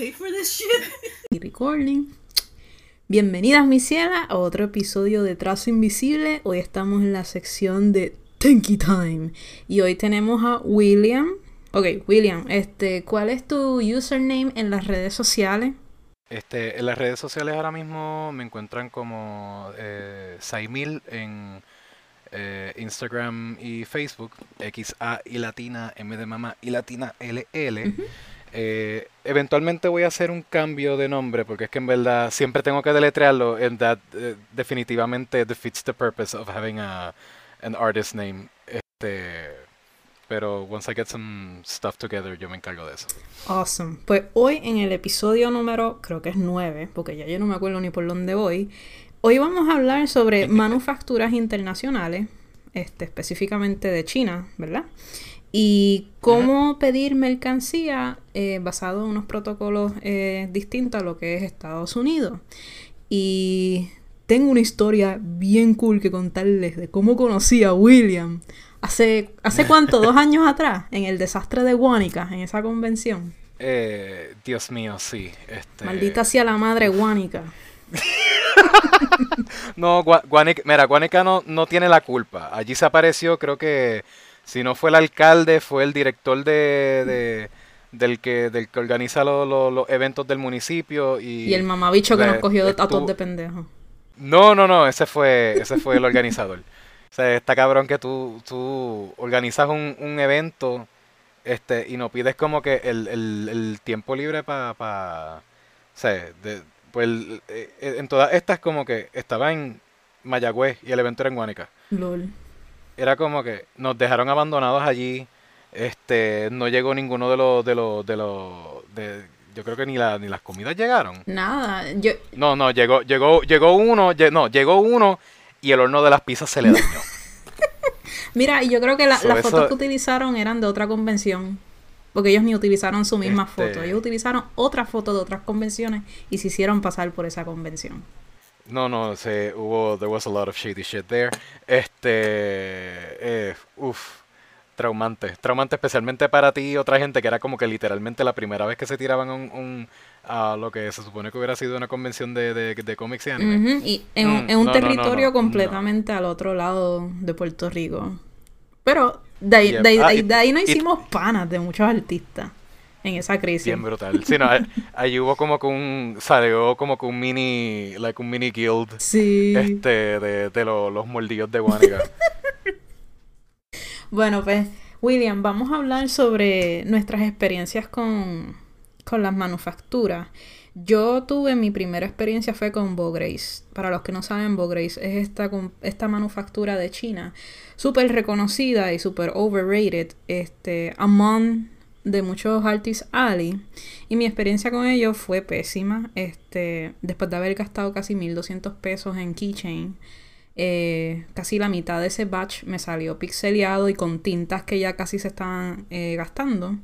paid for this shit? Recording. Bienvenidas, mis cielas, a otro episodio de Trazo Invisible. Hoy estamos en la sección de Tanky Time. Y hoy tenemos a William. Ok, William, este, ¿cuál es tu username en las redes sociales? Este, en las redes sociales ahora mismo me encuentran como eh, Saimil en eh, Instagram y Facebook, XA y latina, M de mamá y latina LL. Eh, eventualmente voy a hacer un cambio de nombre porque es que en verdad siempre tengo que deletrearlo and that eh, definitivamente defeats the purpose of having a, an artist name. Este, pero once I get some stuff together yo me encargo de eso. Awesome. Pues hoy en el episodio número, creo que es 9, porque ya yo no me acuerdo ni por dónde voy, Hoy vamos a hablar sobre manufacturas internacionales, este, específicamente de China, ¿verdad? Y cómo pedir mercancía eh, basado en unos protocolos eh, distintos a lo que es Estados Unidos. Y tengo una historia bien cool que contarles de cómo conocí a William. ¿Hace, ¿hace cuánto? ¿Dos años atrás? En el desastre de Guánica, en esa convención. Eh, Dios mío, sí. Este... Maldita sea la madre Guánica. no, Guanica, mira, Guanica no, no tiene la culpa. Allí se apareció, creo que si no fue el alcalde, fue el director de, del que del que organiza los eventos del municipio y, y el mamabicho que nos cogió de todos de pendejo. No, no, no, ese fue ese fue el organizador. o sea, está cabrón que tú, tú organizas un, un evento este y no pides como que el, el, el tiempo libre para pa, o sea, de, pues eh, en todas estas como que estaba en Mayagüez y el evento era en Guánica. LOL. Era como que nos dejaron abandonados allí. Este, no llegó ninguno de los de los de los de yo creo que ni la, ni las comidas llegaron. Nada, yo No, no, llegó llegó llegó uno, no, llegó uno y el horno de las pizzas se le dañó. Mira, y yo creo que las fotos que utilizaron eran de otra convención. Porque ellos ni utilizaron su misma foto. Ellos este utilizaron otra foto de otras convenciones y se hicieron pasar por esa convención. No, no, se, hubo, there was a lot of shady shit there. Este, eh, uff, traumante. Traumante especialmente para ti y otra gente que era como que literalmente la primera vez que se tiraban un, a lo que se supone que hubiera sido una convención de, de, cómics y anime. Y en, mm, un territorio completamente al otro lado de Puerto Rico. Pero de ahí, de, ahí, no hicimos panas de muchos artistas en esa crisis. Bien brutal. Sí, no, ahí, hubo como que un, salió como que un mini, like un mini guild. Sí. Este, de, de los moldillos de Guanica. bueno, pues, William, vamos a hablar sobre nuestras experiencias con, con las manufacturas. Yo tuve mi primera experiencia fue con Bograce. Para los que no saben, Bograce es esta, esta manufactura de China, súper reconocida y súper overrated, este, among de muchos artists Ali. Y mi experiencia con ellos fue pésima. Este, después de haber gastado casi 1200 pesos en keychain, eh, casi la mitad de ese batch me salió pixeleado y con tintas que ya casi se estaban eh, gastando.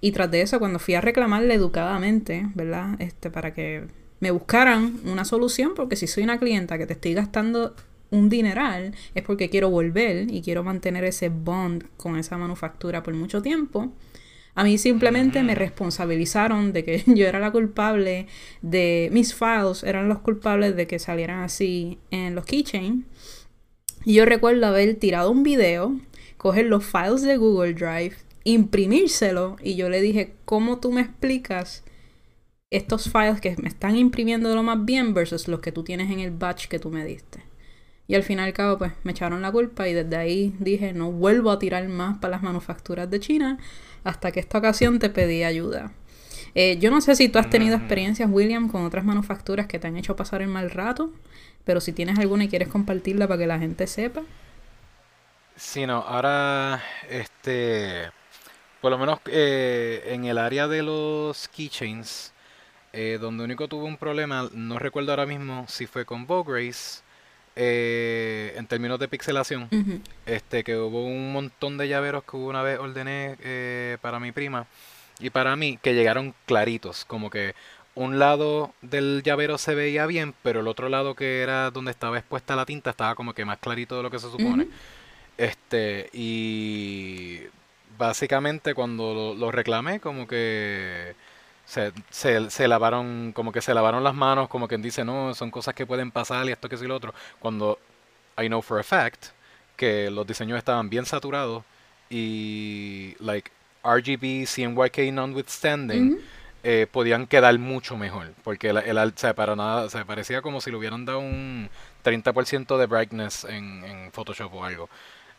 Y tras de eso, cuando fui a reclamarle educadamente, ¿verdad? Este, para que me buscaran una solución, porque si soy una clienta que te estoy gastando un dineral, es porque quiero volver y quiero mantener ese bond con esa manufactura por mucho tiempo. A mí simplemente me responsabilizaron de que yo era la culpable de mis files, eran los culpables de que salieran así en los keychains. Y yo recuerdo haber tirado un video, coger los files de Google Drive, imprimírselo y yo le dije, ¿cómo tú me explicas estos files que me están imprimiendo de lo más bien versus los que tú tienes en el batch que tú me diste? Y al fin y al cabo, pues me echaron la culpa y desde ahí dije, no vuelvo a tirar más para las manufacturas de China hasta que esta ocasión te pedí ayuda. Eh, yo no sé si tú has tenido experiencias, William, con otras manufacturas que te han hecho pasar el mal rato, pero si tienes alguna y quieres compartirla para que la gente sepa. Sí, no, ahora, este, por lo menos eh, en el área de los keychains, eh, donde único tuve un problema, no recuerdo ahora mismo si fue con Bograce, eh, en términos de pixelación, este que hubo un montón de llaveros que una vez ordené eh, para mi prima y para mí que llegaron claritos, como que un lado del llavero se veía bien, pero el otro lado que era donde estaba expuesta la tinta estaba como que más clarito de lo que se supone. Este, y básicamente cuando lo, reclamé, como que se, se, se lavaron, como que se lavaron las manos, como quien dice, no, son cosas que pueden pasar y esto que sí lo otro. Cuando I know for a fact que los diseños estaban bien saturados y, like, RGB, CMYK notwithstanding, eh, podían quedar mucho mejor. Porque el, sea, para nada, se parecía como si le hubieran dado un 30% de brightness en, en Photoshop o algo.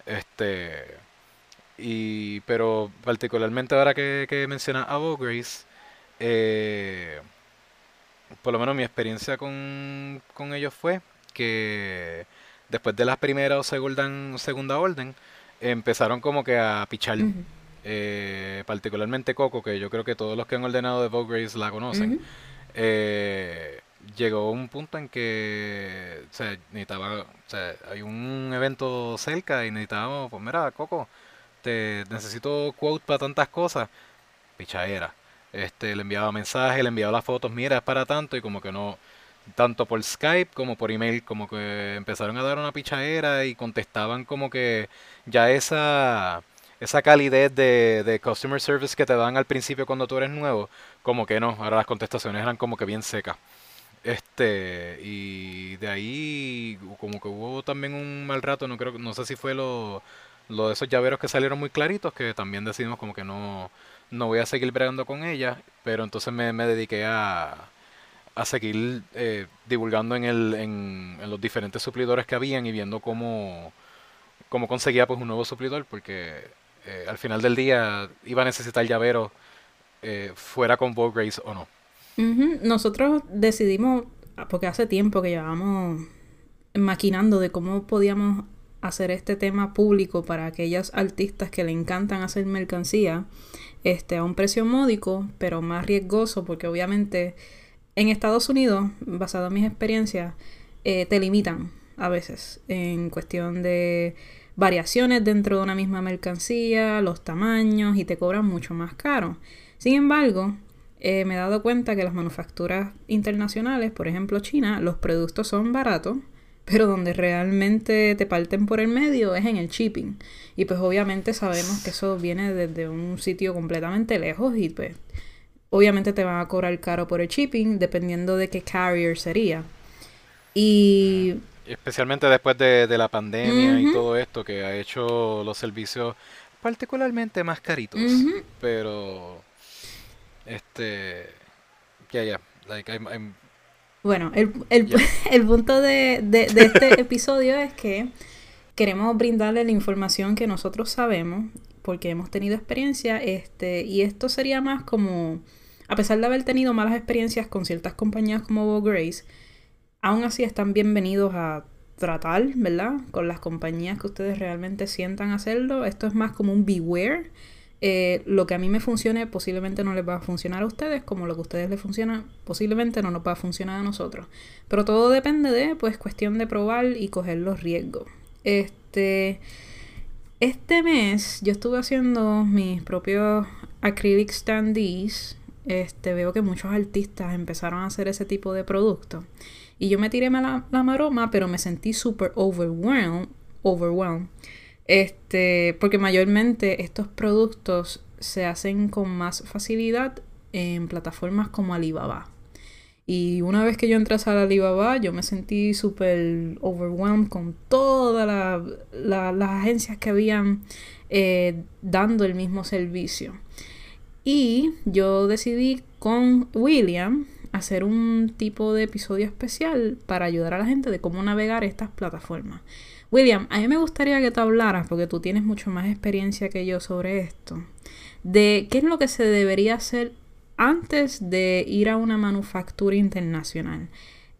Este. Y, pero particularmente ahora que, que menciona a Grace, eh, por lo menos mi experiencia con, con ellos fue que después de las primeras o segunda, segunda orden, empezaron como que a pichar. Eh, particularmente Coco, que yo creo que todos los que han ordenado de Vogue Grace la conocen. eh, llegó un punto en que o sea, necesitaba, o sea, hay un evento cerca y necesitábamos, pues mira, Coco, te necesito quote para tantas cosas. Pichadera. Este, le enviaba mensajes, le enviaba las fotos, mira, es para tanto, y como que no, tanto por Skype como por email, como que empezaron a dar una pichadera y contestaban como que ya esa, esa calidez de, de customer service que te dan al principio cuando tú eres nuevo, como que no, ahora las contestaciones eran como que bien secas. Este, y de ahí como que hubo también un mal rato, no creo, no sé si fue lo, lo de esos llaveros que salieron muy claritos, que también decidimos como que no, no voy a seguir bregando con ella, pero entonces me, me dediqué a, a seguir eh, divulgando en, el, en, los diferentes suplidores que habían y viendo cómo, cómo conseguía pues un nuevo suplidor, porque eh, al final del día iba a necesitar llaveros eh, fuera con Vogue Grace o no. Nosotros decidimos, porque hace tiempo que llevábamos maquinando de cómo podíamos hacer este tema público para aquellas artistas que le encantan hacer mercancía este, a un precio módico, pero más riesgoso, porque obviamente en Estados Unidos, basado en mis experiencias, eh, te limitan a veces en cuestión de variaciones dentro de una misma mercancía, los tamaños y te cobran mucho más caro. Sin embargo, eh, me he dado cuenta que las manufacturas internacionales, por ejemplo China, los productos son baratos, pero donde realmente te parten por el medio es en el shipping. Y pues obviamente sabemos que eso viene desde un sitio completamente lejos y pues obviamente te van a cobrar caro por el shipping dependiendo de qué carrier sería. Y... Especialmente después de, de la pandemia uh -huh. y todo esto que ha hecho los servicios particularmente más caritos. Uh -huh. Pero... Este... Ya, yeah, ya. Yeah. Like, I'm, I'm... Bueno, el, el, yeah. el punto de, de, de este episodio es que queremos brindarle la información que nosotros sabemos porque hemos tenido experiencia este y esto sería más como a pesar de haber tenido malas experiencias con ciertas compañías como Vogue Grace aún así están bienvenidos a tratar verdad con las compañías que ustedes realmente sientan hacerlo esto es más como un beware eh, lo que a mí me funcione posiblemente no les va a funcionar a ustedes, como lo que a ustedes les funciona posiblemente no nos va a funcionar a nosotros. Pero todo depende de, pues, cuestión de probar y coger los riesgos. Este, este mes yo estuve haciendo mis propios acrylic standees. Este, veo que muchos artistas empezaron a hacer ese tipo de productos. Y yo me tiré la, la maroma, pero me sentí súper overwhelmed. overwhelmed este, porque mayormente estos productos se hacen con más facilidad en plataformas como Alibaba. Y una vez que yo entré a Alibaba, yo me sentí súper overwhelmed con todas la, la, las agencias que habían eh, dando el mismo servicio. Y yo decidí con William hacer un tipo de episodio especial para ayudar a la gente de cómo navegar estas plataformas. William, a mí me gustaría que tú hablaras, porque tú tienes mucho más experiencia que yo sobre esto, de qué es lo que se debería hacer antes de ir a una manufactura internacional.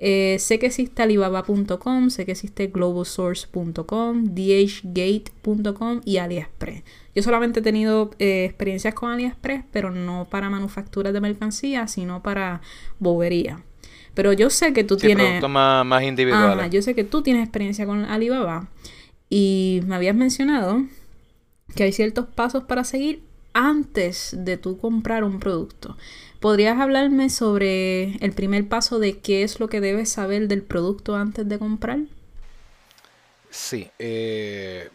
Eh, sé que existe Alibaba.com, sé que existe globalsource.com, dhgate.com y AliExpress. Yo solamente he tenido eh, experiencias con AliExpress, pero no para manufacturas de mercancía, sino para bobería. Pero yo sé que tú sí, tienes... más, más individuales. Ajá, yo sé que tú tienes experiencia con Alibaba y me habías mencionado que hay ciertos pasos para seguir antes de tú comprar un producto. ¿Podrías hablarme sobre el primer paso de qué es lo que debes saber del producto antes de comprar? Sí. Eh,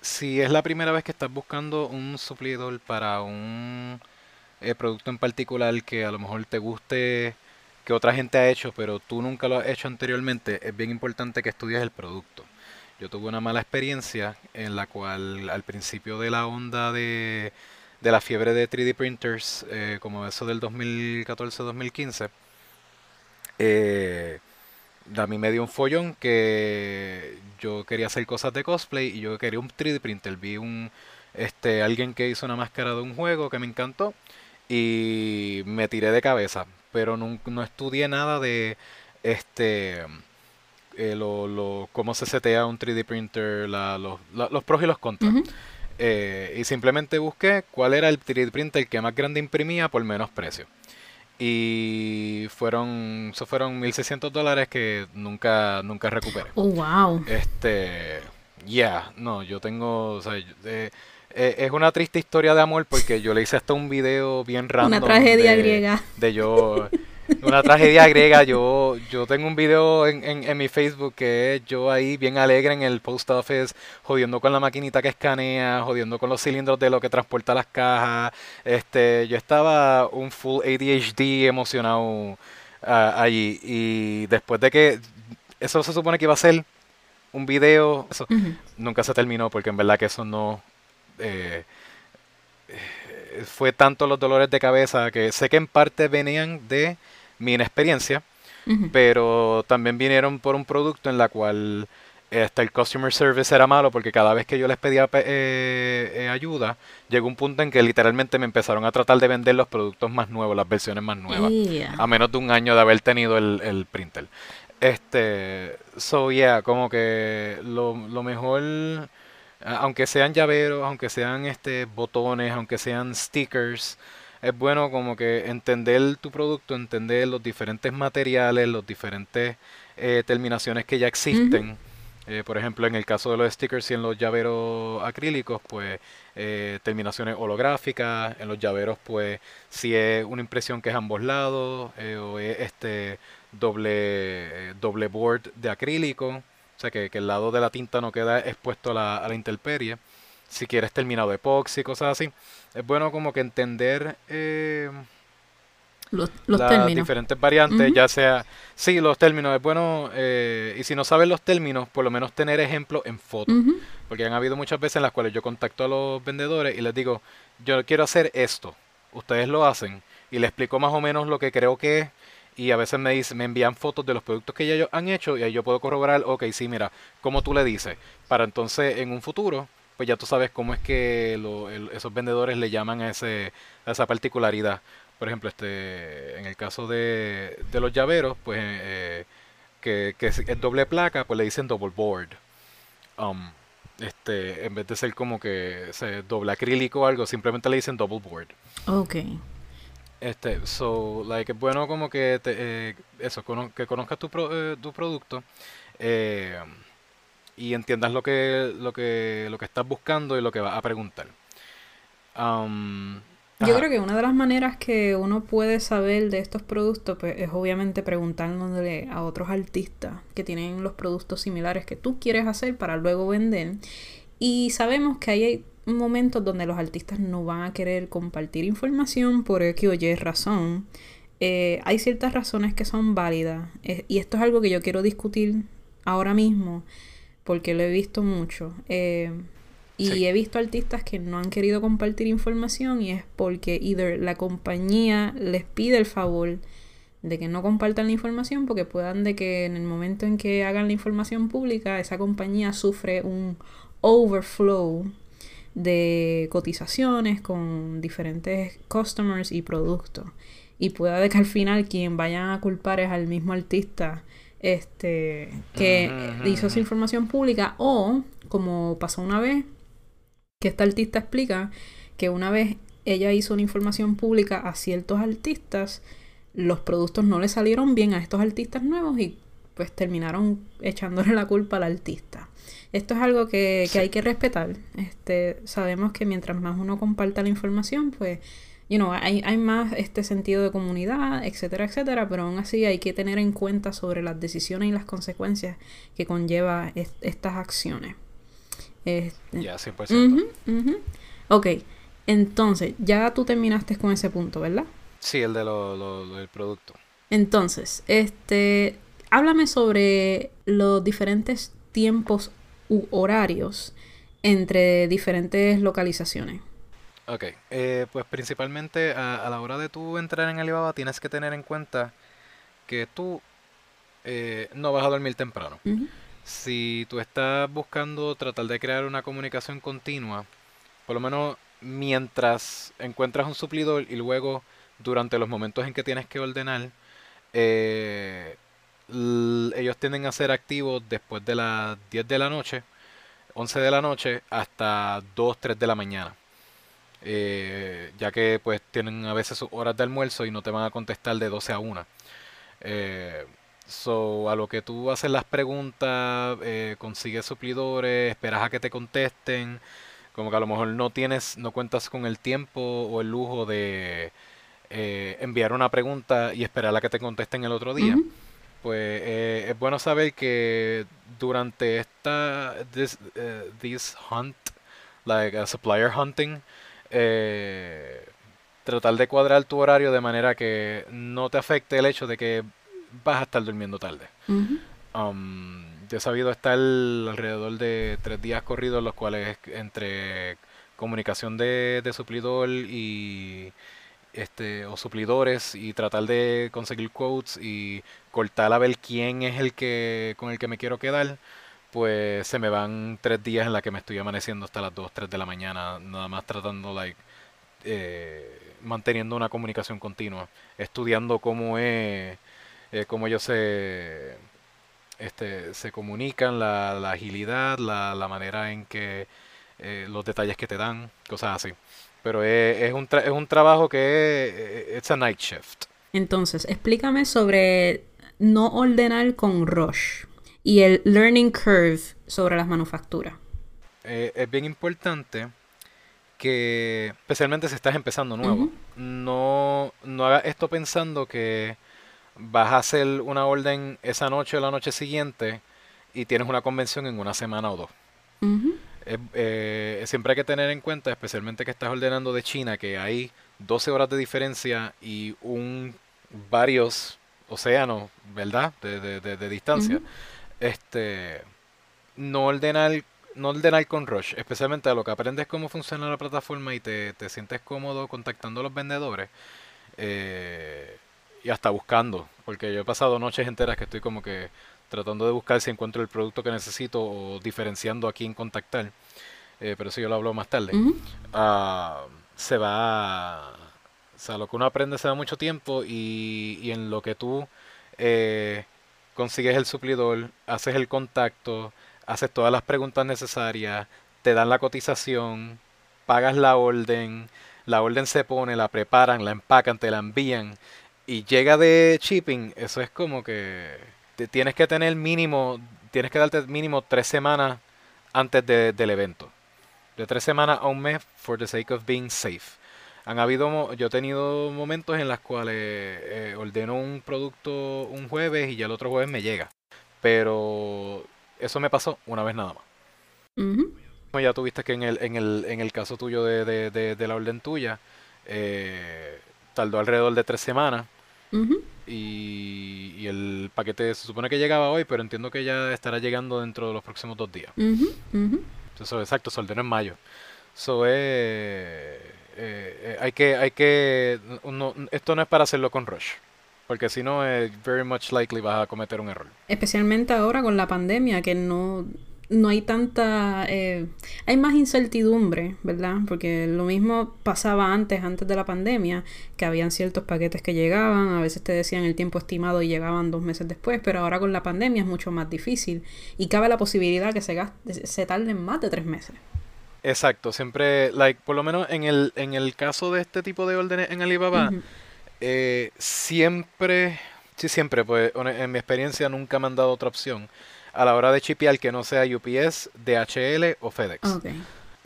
si es la primera vez que estás buscando un suplidor para un eh, producto en particular que a lo mejor te guste que otra gente ha hecho, pero tú nunca lo has hecho anteriormente, es bien importante que estudies el producto. Yo tuve una mala experiencia en la cual al principio de la onda de, de la fiebre de 3D printers, eh, como eso del 2014-2015, eh, a mí me dio un follón que yo quería hacer cosas de cosplay y yo quería un 3D printer. Vi un este alguien que hizo una máscara de un juego que me encantó y me tiré de cabeza, pero no, no estudié nada de este eh, lo, lo, cómo se setea un 3D printer, la, los, los pros y los contras. Eh, y simplemente busqué cuál era el 3D printer que más grande imprimía por menos precio. Y fueron, eso fueron 1600 dólares que nunca, nunca recuperé. Oh, wow. Este, yeah, no, yo tengo, o sea, eh, es una triste historia de amor porque yo le hice hasta un video bien random. Una tragedia griega. De yo, una tragedia griega. Yo, yo tengo un video en, en, mi Facebook que es yo ahí bien alegre en el post office, jodiendo con la maquinita que escanea, jodiendo con los cilindros de lo que transporta las cajas. Este, yo estaba un full ADHD emocionado ah, allí. Y después de que eso se supone que iba a ser un video, eso nunca se terminó porque en verdad que eso no... Eh, fue tanto los dolores de cabeza que sé que en parte venían de mi inexperiencia, pero también vinieron por un producto en la cual este, el customer service era malo porque cada vez que yo les pedía eh, eh, ayuda, llegó un punto en que literalmente me empezaron a tratar de vender los productos más nuevos, las versiones más nuevas, a menos de un año de haber tenido el, el printer. Este, so yeah, como que lo, lo mejor aunque sean llaveros, aunque sean este botones, aunque sean stickers, es bueno como que entender tu producto, entender los diferentes materiales, los diferentes eh, terminaciones que ya existen. Eh, por ejemplo, en el caso de los stickers y en los llaveros acrílicos, pues eh, terminaciones holográficas. En los llaveros, pues si es una impresión que es ambos lados o es este doble doble board de acrílico, sea que, el lado de la tinta no queda expuesto a la, a la intemperie. Si quieres terminado de epoxi, cosas así. Es bueno como que entender eh, los, las diferentes variantes, ya sea... Sí, los términos, es bueno, eh, y si no sabes los términos, por lo menos tener ejemplos en foto. Porque han habido muchas veces en las cuales yo contacto a los vendedores y les digo, yo quiero hacer esto, ustedes lo hacen, y les explico más o menos lo que creo que es, y a veces me, dicen, me envían fotos de los productos que ellos han hecho y ahí yo puedo corroborar, ok, sí, mira, como tú le dices, para entonces en un futuro pues ya tú sabes cómo es que esos vendedores le llaman a, ese, a esa particularidad. Por ejemplo, este, en el caso de, los llaveros, pues eh, que, que es, doble placa, pues le dicen double board. Um, este, en vez de ser como que se doble acrílico o algo, simplemente le dicen double board. Ok. Este, so, like, es bueno como que te, eh, eso, que conozcas tu, eh, tu producto. Eh, y entiendas lo que, lo que, lo que estás buscando y lo que vas a preguntar. Yo creo que una de las maneras que uno puede saber de estos productos pues, es obviamente preguntándole a otros artistas que tienen los productos similares que tú quieres hacer para luego vender. Y sabemos que hay momentos donde los artistas no van a querer compartir información por que oye razón. Eh, hay ciertas razones que son válidas eh, y esto es algo que yo quiero discutir ahora mismo porque lo he visto mucho. Eh, y he visto artistas que no han querido compartir información y es porque either la compañía les pide el favor de que no compartan la información porque puedan de que en el momento en que hagan la información pública esa compañía sufre un overflow de cotizaciones con diferentes customers y productos y pueda de que al final quien vayan a culpar es al mismo artista este, que hizo esa información pública o, como pasó una vez, que esta artista explica que una vez ella hizo una información pública a ciertos artistas, los productos no le salieron bien a estos artistas nuevos y pues terminaron echándole la culpa al artista. Esto es algo que, que hay que respetar. Este, sabemos que mientras más uno comparta la información, pues you know, hay, hay más este sentido de comunidad, etcétera, etcétera, pero aún así hay que tener en cuenta sobre las decisiones y las consecuencias que conlleva estas acciones. Este, ya, 100%. Ok, Entonces, ya tú terminaste con ese punto, ¿verdad? Sí, el de lo, lo- lo del producto. Entonces, este, háblame sobre los diferentes tiempos u horarios entre diferentes localizaciones. Ok, eh, pues principalmente a, a la hora de tú entrar en Alibaba tienes que tener en cuenta que tú eh, no vas a dormir temprano. Si tú estás buscando tratar de crear una comunicación continua, por lo menos mientras encuentras un suplidor y luego durante los momentos en que tienes que ordenar, eh, ellos tienden a ser activos después de las 10 de la noche, 11 de la noche, hasta 2, 3 de la mañana. Eh, ya que pues tienen a veces sus horas de almuerzo y no te van a contestar de 12 a 1. Eh, so, a lo que tú haces las preguntas, eh, consigues suplidores, esperas a que te contesten, como que a lo mejor no tienes, no cuentas con el tiempo o el lujo de eh, enviar una pregunta y esperar a que te contesten el otro día. Pues eh, es bueno saber que durante esta this, eh, this hunt, like a supplier hunting, eh, tratar de cuadrar tu horario de manera que no te afecte el hecho de que vas a estar durmiendo tarde. Um, yo he sabido estar alrededor de tres días corridos, los cuales entre comunicación de, de suplidor y este o suplidores y tratar de conseguir quotes y cortar a ver quién es el que con el que me quiero quedar, pues se me van tres días en la que me estoy amaneciendo hasta las 2, 3 de la mañana, nada más tratando like eh, manteniendo una comunicación continua, estudiando cómo es, eh, cómo ellos se este, se comunican, la, agilidad, la, la manera en que eh, los detalles que te dan, cosas así. Pero es, es un, tra- es un trabajo que es, eh, it's a night shift. Entonces, explícame sobre no ordenar con rush y el learning curve sobre las manufacturas. Eh, es bien importante que, especialmente si estás empezando nuevo, no, no hagas esto pensando que vas a hacer una orden esa noche o la noche siguiente y tienes una convención en una semana o dos. Eh, eh, siempre hay que tener en cuenta, especialmente que estás ordenando de China, que hay 12 horas de diferencia y un varios océanos, ¿verdad? De, de- de- de distancia. Este, no ordenar, no ordenar con rush, especialmente a lo que aprendes cómo funciona la plataforma y te, te sientes cómodo contactando a los vendedores eh, y hasta buscando, porque yo he pasado noches enteras que estoy como que tratando de buscar si encuentro el producto que necesito o diferenciando a quién contactar, eh, pero eso yo lo hablo más tarde. Ah, se va, o sea, lo que uno aprende se da mucho tiempo y, y en lo que tú eh, consigues el suplidor, haces el contacto, haces todas las preguntas necesarias, te dan la cotización, pagas la orden, la orden se pone, la preparan, la empacan, te la envían y llega de shipping, eso es como que te tienes que tener mínimo, tienes que darte mínimo tres semanas antes de- del evento. De tres semanas a un mes for the sake of being safe. Han habido, yo he tenido momentos en los cuales eh, ordeno un producto un jueves y ya el otro jueves me llega. Pero eso me pasó una vez nada más. Como Ya tuviste que en el, en el, en el caso tuyo de, de- de- de la orden tuya, eh, tardó alrededor de tres semanas Y, y el paquete se supone que llegaba hoy, pero entiendo que ya estará llegando dentro de los próximos dos días. Ujú. Ujú. Eso, exacto, se ordenó en mayo. So, eh, eh, eh, hay que, hay que, no- esto no es para hacerlo con rush, porque si no, eh, very much likely vas a cometer un error. Especialmente ahora con la pandemia, que no, no hay tanta... eh, hay más incertidumbre, ¿verdad? Porque lo mismo pasaba antes, antes de la pandemia, que habían ciertos paquetes que llegaban, a veces te decían el tiempo estimado y llegaban dos meses después, pero ahora con la pandemia es mucho más difícil y cabe la posibilidad que se, gaste, se tarden más de tres meses. Exacto, siempre, like, por lo menos en el, en el caso de este tipo de órdenes en Alibaba, eh, siempre, sí, siempre, pues en mi experiencia nunca me han dado otra opción a la hora de chipear que no sea UPS, DHL o FedEx. Ok.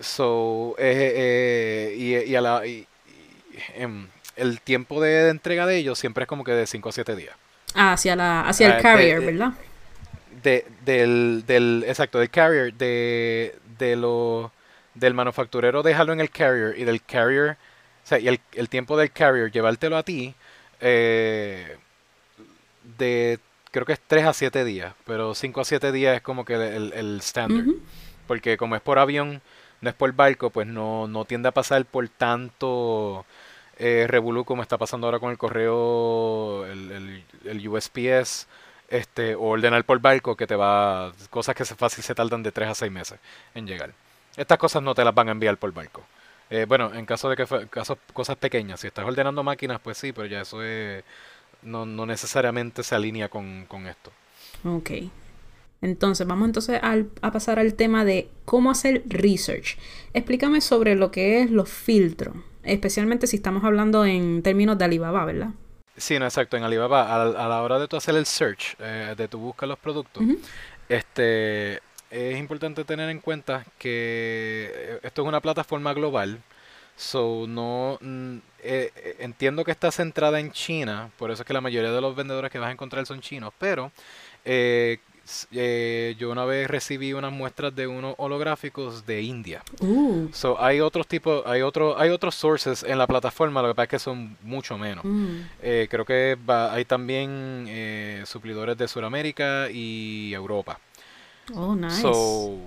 So, eh, eh, y, y a la, y- y, em, el tiempo de entrega de ellos siempre es como que de 5 a 7 días. Ah, hacia, la, hacia Ah, el carrier, de- ¿verdad? De, del, del, exacto, del carrier, de, de, lo, del manufacturero déjalo en el carrier y del carrier, o sea, y el, el tiempo del carrier llevártelo a ti, eh, de creo que es 3 a 7 días, pero 5 a 7 días es como que el, el estándar. Ujú. Porque como es por avión, no es por barco, pues no, no tiende a pasar por tanto eh, revolú como está pasando ahora con el correo, el, el, el USPS, este, o ordenar por barco, que te va, cosas que se fácil se tardan de 3 a 6 meses en llegar. Estas cosas no te las van a enviar por barco. Eh, bueno, en caso de que fue, casos, cosas pequeñas, si estás ordenando máquinas, pues sí, pero ya eso es, no, no necesariamente se alinea con, con esto. Ok. Entonces, vamos entonces al- a pasar al tema de cómo hacer research. Explícame sobre lo que es los filtros, especialmente si estamos hablando en términos de Alibaba, ¿verdad? Sí, no, exacto. En Alibaba, a, la a la hora de tú hacer el search, eh, de tu buscar los productos, este, es importante tener en cuenta que eh, esto es una plataforma global. So, no, mm, eh, eh, entiendo que está centrada en China, por eso es que la mayoría de los vendedores que vas a encontrar son chinos, pero eh, eh, yo una vez recibí unas muestras de unos holográficos de India. Uh. So, hay otros tipos, hay otro, hay otros sources en la plataforma, lo que pasa es que son mucho menos. Mm. Eh, creo que va- hay también eh, suplidores de Sudamérica y Europa. Oh, nice. So,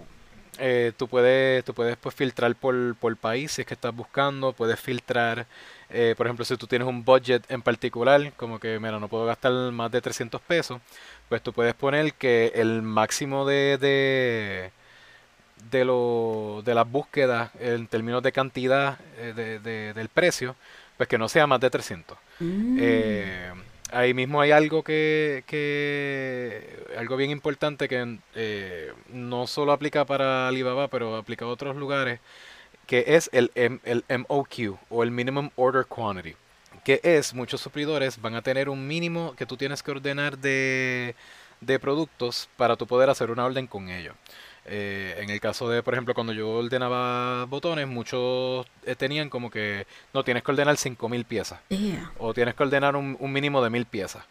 eh, tú puedes, tú puedes pues, filtrar por, por país si es que estás buscando, puedes filtrar, eh, por ejemplo, si tú tienes un budget en particular, como que, mira, no puedo gastar más de 300 pesos, pues tú puedes poner que el máximo de, de, de, lo, de las búsquedas en términos de cantidad eh, de, de- del precio, pues que no sea más de 300. Mm. Ahí mismo hay algo que, que algo bien importante que eh, no solo aplica para Alibaba, pero aplica a otros lugares, que es el, M- el MOQ o el Minimum Order Quantity, que es muchos suplidores van a tener un mínimo que tú tienes que ordenar de, de productos para tú poder hacer una orden con ellos. Eh, en el caso de, por ejemplo, cuando yo ordenaba botones, muchos eh, tenían como que no tienes que ordenar 5000 piezas. Yeah. o tienes que ordenar un, un mínimo de mil piezas.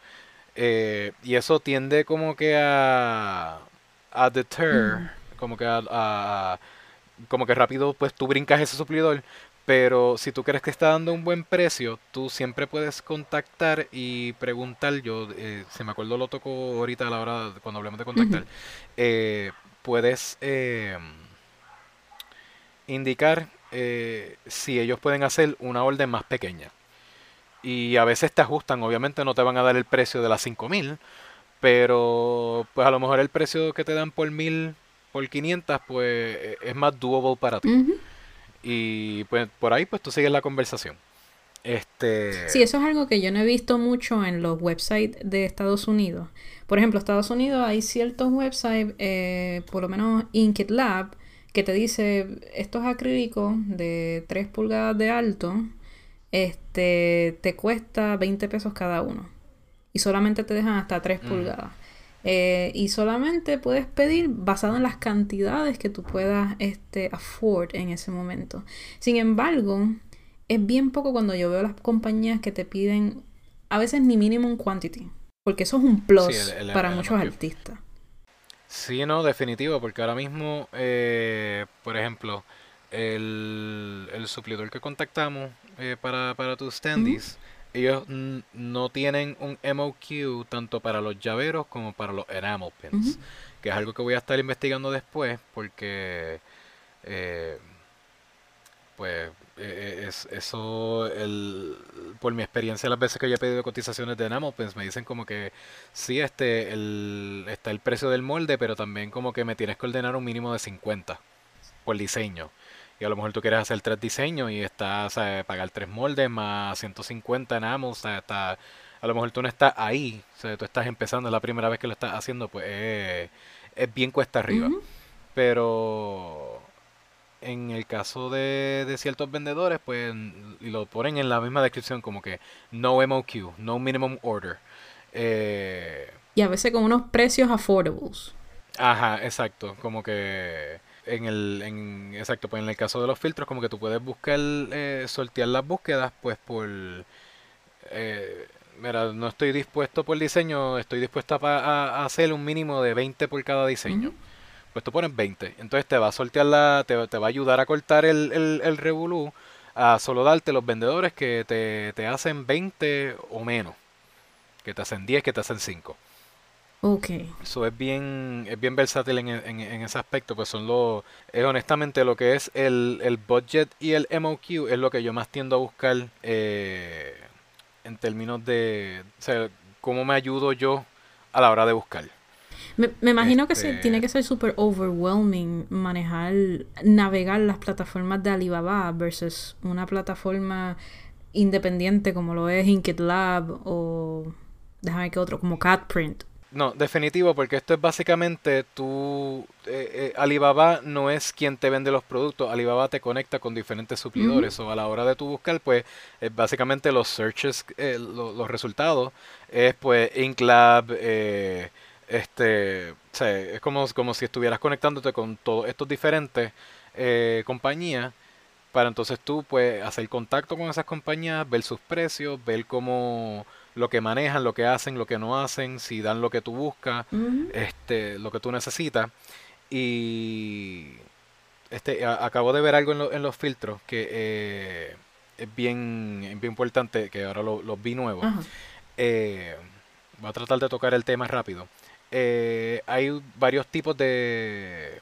Eh, y eso tiende como que a, a deter, como que a, como que rápido pues tú brincas ese suplidor, pero si tú crees que está dando un buen precio, tú siempre puedes contactar y preguntar, yo eh, si me acuerdo lo toco ahorita a la hora cuando hablemos de contactar, puedes eh, indicar eh, si ellos pueden hacer una orden más pequeña. Y a veces te ajustan, obviamente no te van a dar el precio de las 5000, pero pues a lo mejor el precio que te dan por 1000, por 500, pues eh, es más doable para ti. Y pues por ahí pues tú sigues la conversación. Este... Sí, eso es algo que yo no he visto mucho en los websites de Estados Unidos. Por ejemplo, Estados Unidos hay ciertos websites, eh, por lo menos Inkit Lab, que te dice estos acrílicos de 3 pulgadas de alto, este, te cuesta 20 pesos cada uno. Y solamente te dejan hasta 3 Mm. pulgadas. Eh, y solamente puedes pedir basado en las cantidades que tú puedas este, afford en ese momento. Sin embargo, es bien poco cuando yo veo las compañías que te piden a veces ni minimum quantity. Porque eso es un plus Sí, el- el- para el muchos artistas. Sí, no, definitivo, porque ahora mismo, eh, por ejemplo, el, el suplidor que contactamos eh, para, para tus standees, ellos no tienen un MOQ tanto para los llaveros como para los enamel pins, que es algo que voy a estar investigando después, porque, eh, pues, eh, es, eso, el, por mi experiencia las veces que yo he pedido cotizaciones de enamel pins, me dicen como que Sí, este, el, está el precio del molde, pero también como que me tienes que ordenar un mínimo de 50 por diseño. Y a lo mejor tú quieres hacer tres diseños y estás, o sea, pagar tres moldes más 150 enamels, o sea, está, a lo mejor tú no estás ahí, o sea, tú estás empezando, es la primera vez que lo estás haciendo, pues es, es bien cuesta arriba. Ujú. Pero en el caso de, de ciertos vendedores, pues lo ponen en la misma descripción como que no MOQ, no minimum order. Eh, Y a veces con unos precios affordables. Ajá, exacto, como que en el, en, exacto, pues en el caso de los filtros, como que tú puedes buscar, eh, sortear las búsquedas, pues por, eh, mira, no estoy dispuesto por diseño, estoy dispuesto a, hacer un mínimo de 20 por cada diseño. Pues tú pones 20. Entonces te va a sortear la, te, te va a ayudar a cortar el, el, el revolú a solo darte los vendedores que te, te hacen 20 o menos. Que te hacen 10, que te hacen 5. Ok. Eso es bien, es bien versátil en, en- en ese aspecto, pues son los, es honestamente lo que es el, el budget y el MOQ es lo que yo más tiendo a buscar eh, en términos de, o sea, cómo me ayudo yo a la hora de buscar. Me, me imagino que se, Este- tiene que ser súper overwhelming manejar, navegar las plataformas de Alibaba versus una plataforma independiente como lo es Inkit Lab o déjame que otro, como Catprint. No, definitivo, porque esto es básicamente tú, eh, eh, Alibaba no es quien te vende los productos, Alibaba te conecta con diferentes suplidores, o a la hora de tu buscar, pues, eh, básicamente los searches, eh, lo- los resultados, es pues Inklab, eh, este, o sea, es como, como si estuvieras conectándote con todos estos diferentes eh, compañías, para entonces tú, pues, hacer contacto con esas compañías, ver sus precios, ver cómo lo que manejan, lo que hacen, lo que no hacen, si dan lo que tú buscas, este, lo que tú necesitas. Y este, a- acabo de ver algo en, lo- en los filtros que eh, es bien, es bien importante, que ahora lo, los vi nuevos. Ajá. Eh, voy a tratar de tocar el tema rápido. Eh, hay varios tipos de,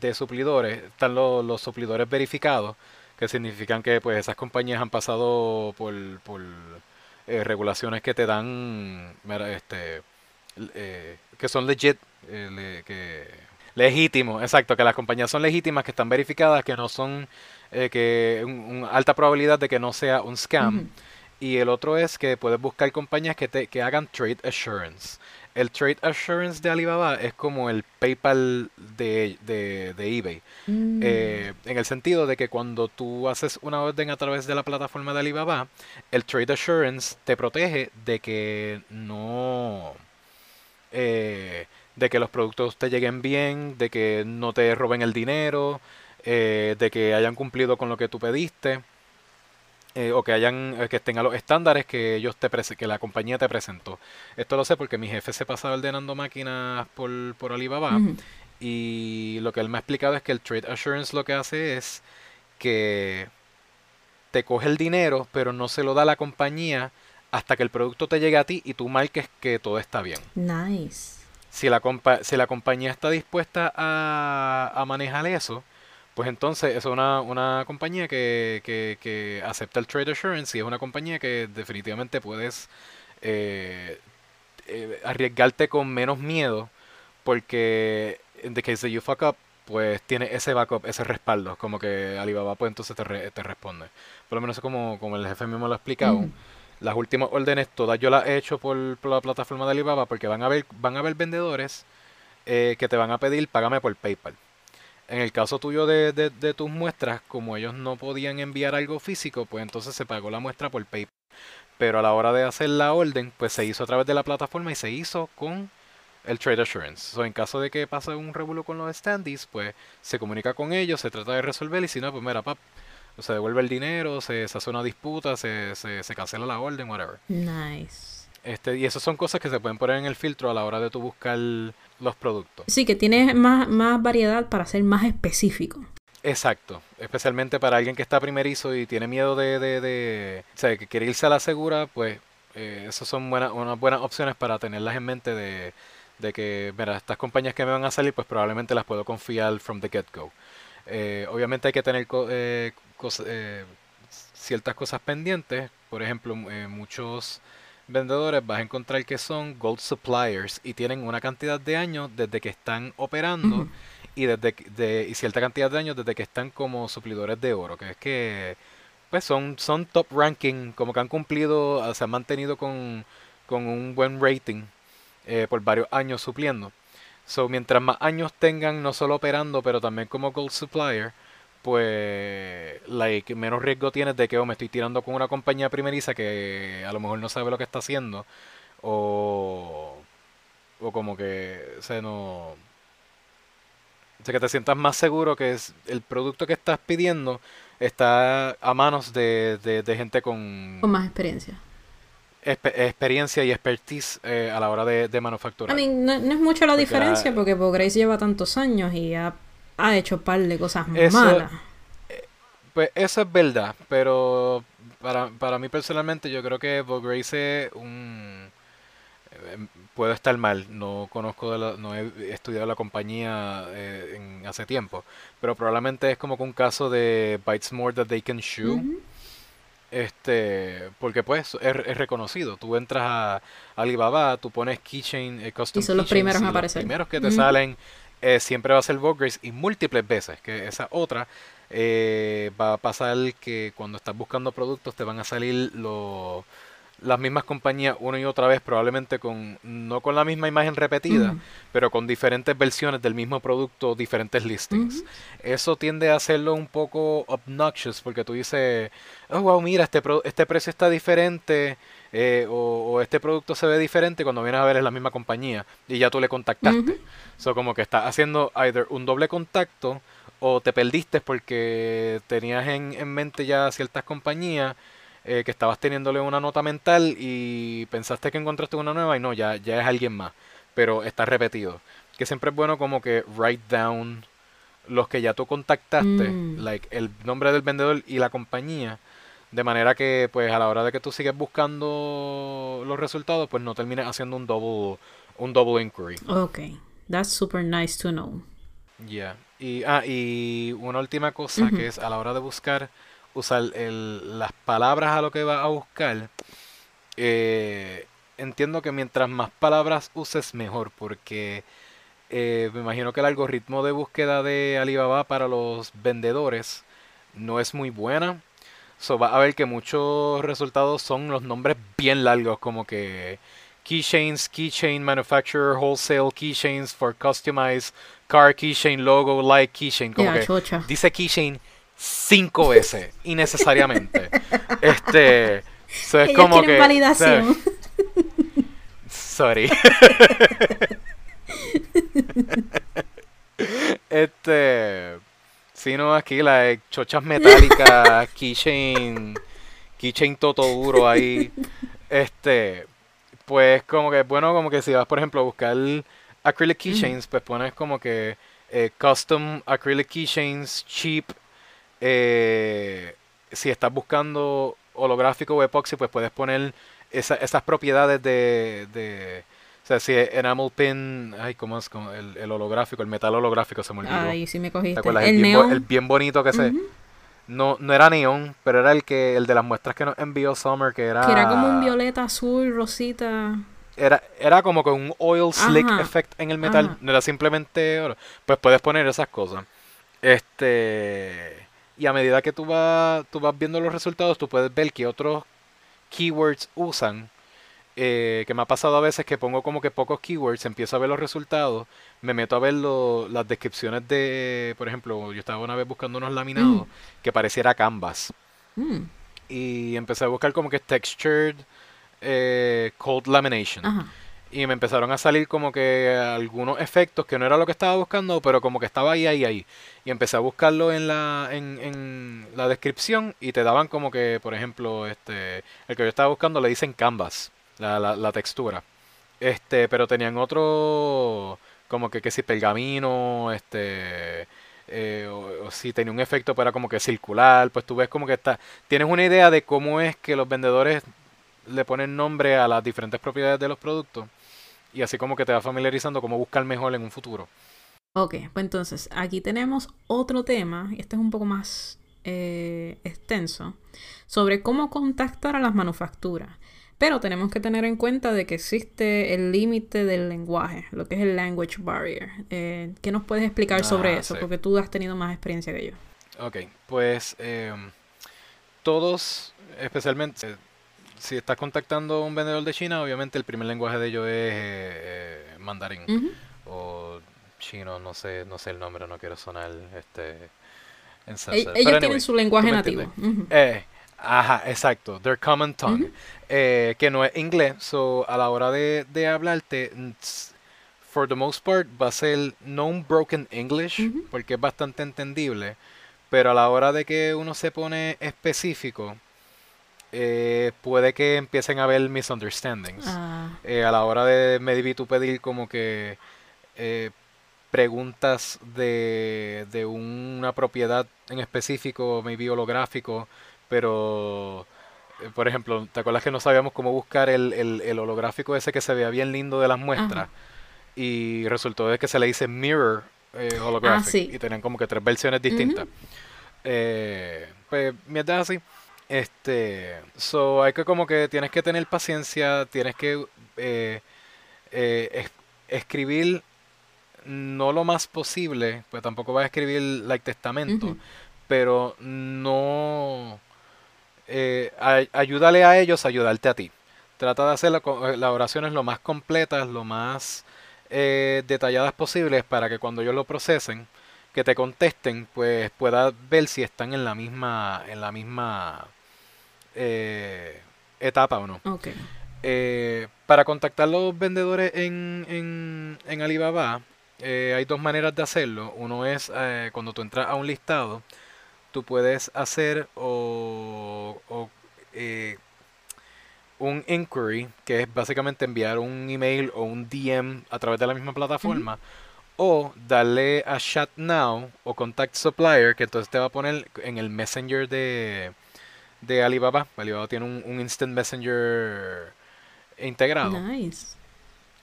de suplidores. Están los, los suplidores verificados, que significan que pues esas compañías han pasado por, por eh, regulaciones que te dan, este, eh, que son legit, eh, le- que legítimos, exacto, que las compañías son legítimas, que están verificadas, que no son, que un, un alta probabilidad de que no sea un scam. Y el otro es que puedes buscar compañías que, te, que hagan trade assurance. El trade assurance de Alibaba es como el PayPal de, de, de eBay. Mm. Eh, en el sentido de que cuando tú haces una orden a través de la plataforma de Alibaba, el Trade Assurance te protege de que no... eh, de que los productos te lleguen bien, de que no te roben el dinero, eh, de que hayan cumplido con lo que tú pediste, eh, o que hayan, eh, que estén a los estándares que ellos te que la compañía te presentó. Esto lo sé porque mi jefe se pasaba ordenando máquinas por, por Alibaba. Y lo que él me ha explicado es que el Trade Assurance lo que hace es que te coge el dinero, pero no se lo da a la compañía hasta que el producto te llegue a ti y tú marques que todo está bien. Nice. Si la, compa- si la compañía está dispuesta a, a manejar eso, pues entonces es una, una compañía que, que, que acepta el Trade Assurance y es una compañía que definitivamente puedes eh, eh, arriesgarte con menos miedo porque en the case that you fuck up, pues tiene ese backup, ese respaldo, como que Alibaba pues entonces te, re- te responde. Por lo menos como, como el jefe mismo lo ha explicado. Las últimas órdenes todas yo las he hecho por, por la plataforma de Alibaba porque van a haber, van a haber vendedores eh, que te van a pedir págame por PayPal. En el caso tuyo de, de- de tus muestras, como ellos no podían enviar algo físico, pues entonces se pagó la muestra por PayPal. Pero a la hora de hacer la orden, pues se hizo a través de la plataforma y se hizo con el Trade Assurance. So, en caso de que pase un revuelo con los standees, pues se comunica con ellos, se trata de resolver y si no, pues mira, pap, se devuelve el dinero, se, se hace una disputa, se, se, se cancela la orden, whatever. Nice. Este, y esas son cosas que se pueden poner en el filtro a la hora de tu buscar los productos. Sí, que tienes más, más variedad para ser más específico. Exacto, especialmente para alguien que está primerizo y tiene miedo de, de, de- o sea, que quiere irse a la segura, pues eh, esas son buenas, unas buenas opciones para tenerlas en mente de, de que, mira, estas compañías que me van a salir, pues probablemente las puedo confiar from the get-go. Eh, obviamente hay que tener co- eh, cos- eh, ciertas cosas pendientes, por ejemplo, muchos vendedores vas a encontrar que son gold suppliers y tienen una cantidad de años desde que están operando y desde de, y cierta cantidad de años desde que están como suplidores de oro, que es que pues son, son top ranking, como que han cumplido, se han mantenido con, con un buen rating eh, por varios años supliendo. So, mientras más años tengan, no solo operando, pero también como gold supplier, pues like, menos riesgo tienes de que oh, me estoy tirando con una compañía primeriza que a lo mejor no sabe lo que está haciendo, o, o como que se no o sea, que te sientas más seguro que es el producto que estás pidiendo está a manos de, de- de gente con... Con más experiencia. experiencia y expertise eh, a la hora de, de manufacturar. I mean, no, no, es mucho la diferencia porque Bo Grace lleva tantos años y ha, ha hecho un par de cosas eso, malas. Eh, pues eso es verdad, pero para, para mí personalmente yo creo que Bo Grace es un... Eh, puedo estar mal, no conozco, de la, no he estudiado la compañía eh, en, hace tiempo, pero probablemente es como que un caso de bites more that they can chew. Uh -huh. Este, porque pues es, es, reconocido. Tú entras a Alibaba, tú pones keychain, eh, custom y son los primeros a aparecer. Los primeros que te salen eh, siempre va a ser Grace y múltiples veces, que esa otra eh, va a pasar que cuando estás buscando productos te van a salir los las mismas compañías una y otra vez, probablemente con no con la misma imagen repetida, uh -huh. pero con diferentes versiones del mismo producto, diferentes listings. Uh -huh. Eso tiende a hacerlo un poco obnoxious porque tú dices, oh wow, mira, este, pro este precio está diferente eh, o, o, este producto se ve diferente cuando vienes a ver es la misma compañía y ya tú le contactaste. Uh -huh. So como que estás haciendo either un doble contacto o te perdiste porque tenías en, en mente ya ciertas compañías eh, que estabas teniéndole una nota mental y pensaste que encontraste una nueva y no, ya, ya es alguien más, pero está repetido. Que siempre es bueno como que write down los que ya tú contactaste, mm. like el nombre del vendedor y la compañía, de manera que pues a la hora de que tú sigues buscando los resultados, pues no termines haciendo un double, un double inquiry. Ok, that's super nice to know. Yeah. Y, ah, y una última cosa uh -huh. que es a la hora de buscar usar el, las palabras a lo que vas a buscar, eh, entiendo que mientras más palabras uses mejor, porque eh, me imagino que el algoritmo de búsqueda de Alibaba para los vendedores no es muy buena. So, va a ver que muchos resultados son los nombres bien largos, como que keychains, keychain manufacturer, wholesale keychains for customized car keychain logo, like keychain. Como yeah, que chocha. dice keychain cinco veces, innecesariamente. este. So es Ellos como que. validación. Sorry. este. Si no, aquí las chochas metálicas, keychain. Keychain toto duro ahí. Este. Pues como que, bueno, como que si vas, por ejemplo, a buscar acrylic keychains, mm. pues pones como que eh, custom acrylic keychains cheap eh, si estás buscando holográfico o epoxi, pues puedes poner esa, esas propiedades de, de, O sea, si enamel pin... Ay, ¿cómo es? Como el, el, holográfico, el metal holográfico se me olvidó. Ay, sí me cogiste. ¿Te acuerdas? El, el, bien, el bien, bonito que uh -huh. se... No, no era neón, pero era el que el de las muestras que nos envió Summer, que era... Que era como un violeta, azul, rosita... Era, era como con un oil slick Ajá. effect en el metal, Ajá. no era simplemente oro. Pues puedes poner esas cosas. Este y a medida que tú, va, tú vas viendo los resultados, tú puedes ver que otros keywords usan. Eh, que me ha pasado a veces que pongo como que pocos keywords, empiezo a ver los resultados, me meto a ver lo, las descripciones de, por ejemplo, yo estaba una vez buscando unos laminados mm. que pareciera canvas. Mm. Y empecé a buscar como que textured eh, cold lamination. Ajá y me empezaron a salir como que algunos efectos que no era lo que estaba buscando, pero como que estaba ahí, ahí, ahí. Y empecé a buscarlo en la, en, en la descripción y te daban como que, por ejemplo, este, el que yo estaba buscando le dicen canvas, la, la, la textura. Este, pero tenían otro, como que, que si pergamino, este, eh, o, si tenía un efecto para como que circular, pues tú ves como que está, tienes una idea de cómo es que los vendedores le ponen nombre a las diferentes propiedades de los productos y así como que te va familiarizando cómo buscar mejor en un futuro. Ok, pues entonces aquí tenemos otro tema, y este es un poco más eh, extenso, sobre cómo contactar a las manufacturas. Pero tenemos que tener en cuenta de que existe el límite del lenguaje, lo que es el language barrier. Eh, ¿Qué nos puedes explicar ah, sobre eso? Sí. Porque tú has tenido más experiencia que yo. Ok, pues eh, todos, especialmente si estás contactando a un vendedor de China, obviamente el primer lenguaje de ellos es eh, eh, mandarín uh -huh. o chino, no sé, no sé el nombre, no quiero sonar este en Ellos anyway, tienen su lenguaje nativo. Uh -huh. eh, ajá, exacto, their common tongue, uh -huh. eh, que no es inglés, so a la hora de, de hablarte, for the most part va a ser no un broken English, porque es bastante entendible, pero a la hora de que uno se pone específico, eh, puede que empiecen a haber misunderstandings. Ah, Eh, a la hora de maybe tú pedir como que eh, preguntas de, de una propiedad en específico, maybe holográfico, pero por ejemplo, ¿te acuerdas que no sabíamos cómo buscar el, el- el holográfico ese que se veía bien lindo de las muestras? Ajá. Y resultó de que se le dice mirror eh, holographic Ah, sí. y tenían como que tres versiones distintas. Eh, pues mierda así. Este, so hay que como que tienes que tener paciencia, tienes que eh, eh, es- escribir no lo más posible, pues tampoco vas a escribir like testamento, pero no eh, ay- ayúdale a ellos a ayudarte a ti. Trata de hacer la eh, las oraciones lo más completas, lo más eh, detalladas posibles para que cuando ellos lo procesen, que te contesten, pues puedas ver si están en la misma, en la misma eh, etapa o no. Eh, para contactar los vendedores en, en, en Alibaba, eh, hay dos maneras de hacerlo. Uno es cuando tú entras a un listado, tú puedes hacer o, o, un inquiry, que es básicamente enviar un email o un DM a través de la misma plataforma, o darle a Chat Now o Contact Supplier, que entonces te va a poner en el Messenger de, de Alibaba. Alibaba tiene un, un Instant Messenger integrado, Nice.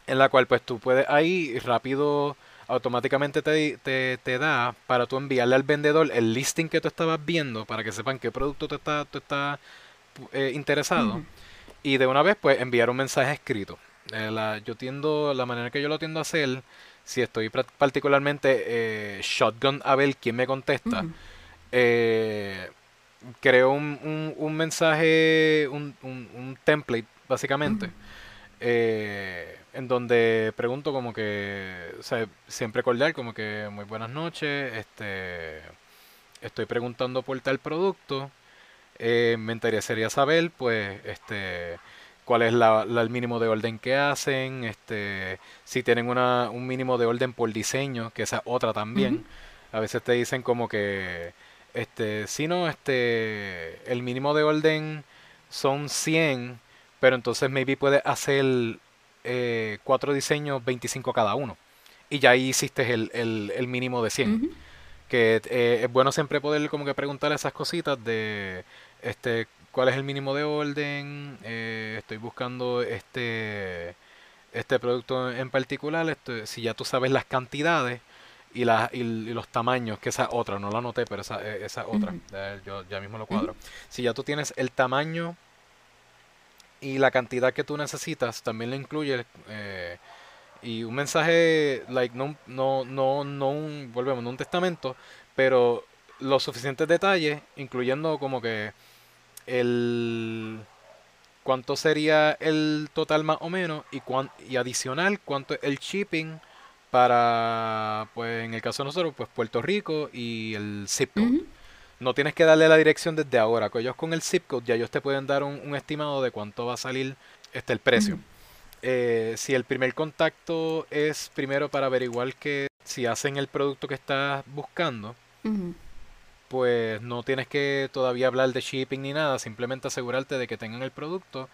en la cual pues tú puedes ahí rápido, automáticamente te, te, te da para tú enviarle al vendedor el listing que tú estabas viendo para que sepan qué producto tú estás tú estás, eh, interesado y de una vez pues enviar un mensaje escrito. Eh, la- yo tiendo, la manera que yo lo tiendo a hacer, si estoy particularmente eh, shotgun a ver quién me contesta, eh, creo un, un, un mensaje, un, un, template básicamente, eh, en donde pregunto como que, o sea, siempre cordial, como que muy buenas noches, este, estoy preguntando por tal producto, eh, me interesaría saber, pues, este, cuál es la, la- el mínimo de orden que hacen, este, si tienen una, un mínimo de orden por diseño, que esa es otra también. A veces te dicen como que, este, si no, este, el mínimo de orden son 100, pero entonces maybe puedes hacer eh, cuatro diseños, 25 cada uno. Y ya ahí hiciste el, el, el mínimo de 100 Ujú. que eh, es bueno siempre poder como que preguntar esas cositas de este cuál es el mínimo de orden eh, estoy buscando este este producto en particular esto- si ya tú sabes las cantidades y, las y, y los tamaños que esa otra no la anoté pero esa eh, esa otra yo ya mismo lo cuadro. Si ya tú tienes el tamaño y la cantidad que tú necesitas también lo incluye eh, y un mensaje, like, no, no, no, no un, volvemos, no un testamento, pero los suficientes detalles, incluyendo como que el cuánto sería el total más o menos y cuán, y adicional cuánto es el shipping para, pues en el caso de nosotros, pues Puerto Rico y el zip code. No tienes que darle la dirección desde ahora, con ellos con el zip code ya ellos te pueden dar un, un estimado de cuánto va a salir este el precio. Eh, si el primer contacto es primero para averiguar que si hacen el producto que estás buscando, pues no tienes que todavía hablar de shipping ni nada, simplemente asegurarte de que tengan el producto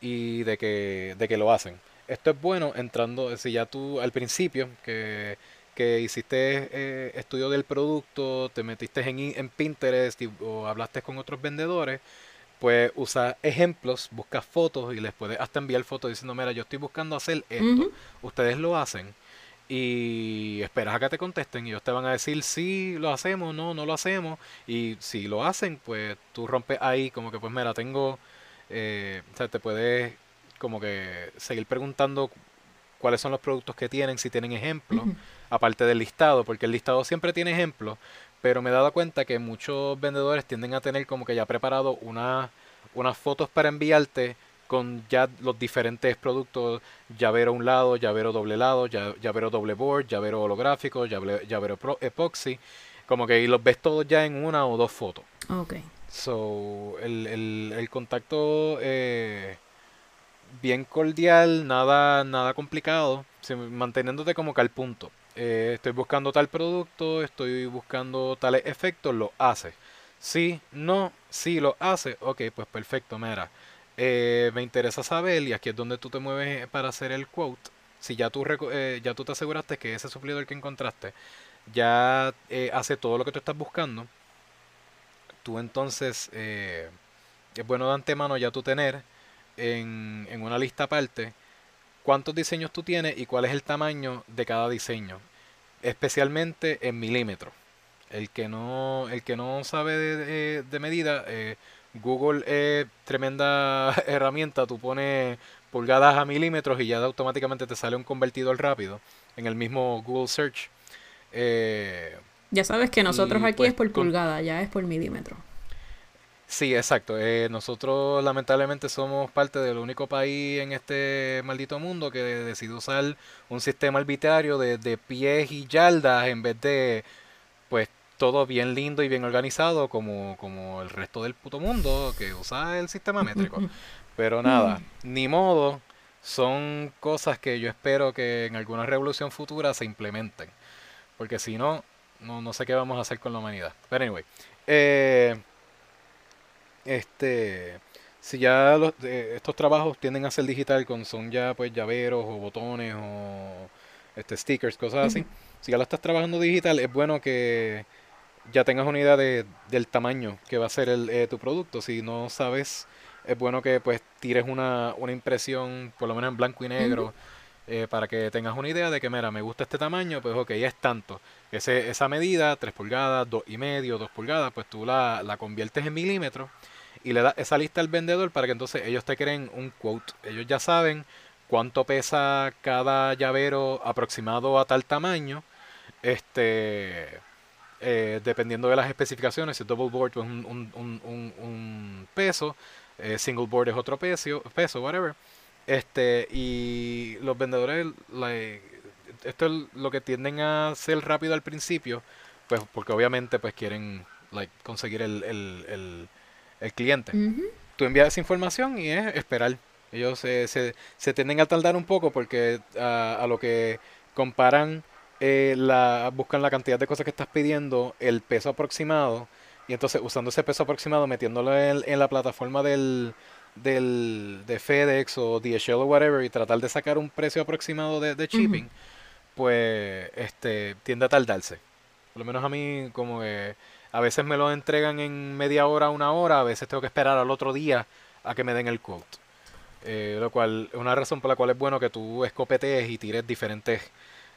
y de que, de que lo hacen. Esto es bueno entrando, si ya tú al principio que, que hiciste eh, estudio del producto, te metiste en, en Pinterest y- o hablaste con otros vendedores, pues usa ejemplos, busca fotos y les puedes hasta enviar fotos diciendo, mira, yo estoy buscando hacer esto, ustedes lo hacen y esperas a que te contesten y ellos te van a decir sí, lo hacemos, no, no lo hacemos y si lo hacen, pues tú rompes ahí como que pues mira, tengo, eh, o sea, te puedes como que seguir preguntando cuáles son los productos que tienen, si tienen ejemplos, aparte del listado, porque el listado siempre tiene ejemplos, pero me he dado cuenta que muchos vendedores tienden a tener como que ya preparado una, unas fotos para enviarte con ya los diferentes productos, llavero a un lado, llavero doble lado, lla- llavero doble board, llavero holográfico, llavero, llavero pro- epoxy, como que y los ves todos ya en una o dos fotos. Ok. So, el, el, el contacto eh, bien cordial, nada, nada complicado, manteniéndote como que al punto. Eh, estoy buscando tal producto, estoy buscando tales efectos, lo haces. Sí, no, sí lo hace. Ok, pues perfecto, mira. Eh, me interesa saber, y aquí es donde tú te mueves para hacer el quote. Si ya tú, eh, ya tú te aseguraste que ese suplidor que encontraste ya hace todo lo que tú estás buscando, tú entonces es bueno de antemano ya tú tener en, en una lista aparte cuántos diseños tú tienes y cuál es el tamaño de cada diseño, especialmente en milímetros. El que no, el que no sabe de, de- de medida, eh, Google es tremenda herramienta. Tú pones pulgadas a milímetros y ya automáticamente te sale un convertidor rápido en el mismo Google Search. Eh, Ya sabes que nosotros aquí pues es por pulgada, ya es por milímetro. Sí, exacto. Eh, nosotros lamentablemente somos parte del único país en este maldito mundo que decide usar un sistema arbitrario de, de pies y yardas en vez de, pues, todo bien lindo y bien organizado como, como el resto del puto mundo que usa el sistema métrico. Pero nada, ni modo, son cosas que yo espero que en alguna revolución futura se implementen. Porque si no, no, no sé qué vamos a hacer con la humanidad. Pero anyway, eh, este, si ya los, eh, estos trabajos tienden a ser digital, con son ya pues llaveros o botones o este stickers, cosas así. Si ya lo estás trabajando digital, es bueno que ya tengas una idea de, del tamaño que va a ser el, eh, tu producto. Si no sabes, es bueno que pues tires una, una impresión, por lo menos en blanco y negro, eh, para que tengas una idea de que, mira, me gusta este tamaño, pues ok, es tanto. Ese, esa medida, 3 pulgadas, dos y medio, 2 pulgadas, pues tú la, la conviertes en milímetros y le das esa lista al vendedor para que entonces ellos te creen un quote. Ellos ya saben cuánto pesa cada llavero aproximado a tal tamaño. Este, eh, dependiendo de las especificaciones, si es double board pues un, un, un, un- peso, eh, single board es otro peso, peso, whatever. Este, y los vendedores, like, esto es lo que tienden a hacer rápido al principio, pues porque obviamente pues quieren like, conseguir el, el cliente. Tú envías esa información y es esperar. Ellos se, se, se tienden a tardar un poco porque a, a lo que comparan, eh, la, buscan la cantidad de cosas que estás pidiendo, el peso aproximado, y entonces usando ese peso aproximado, metiéndolo en, en la plataforma del, del, de FedEx o DHL o whatever, y tratar de sacar un precio aproximado de, de shipping, pues este tiende a tardarse. Por lo menos a mí, como que a veces me lo entregan en media hora, una hora, a veces tengo que esperar al otro día a que me den el quote. Eh, lo cual es una razón por la cual es bueno que tú escopetees y tires diferentes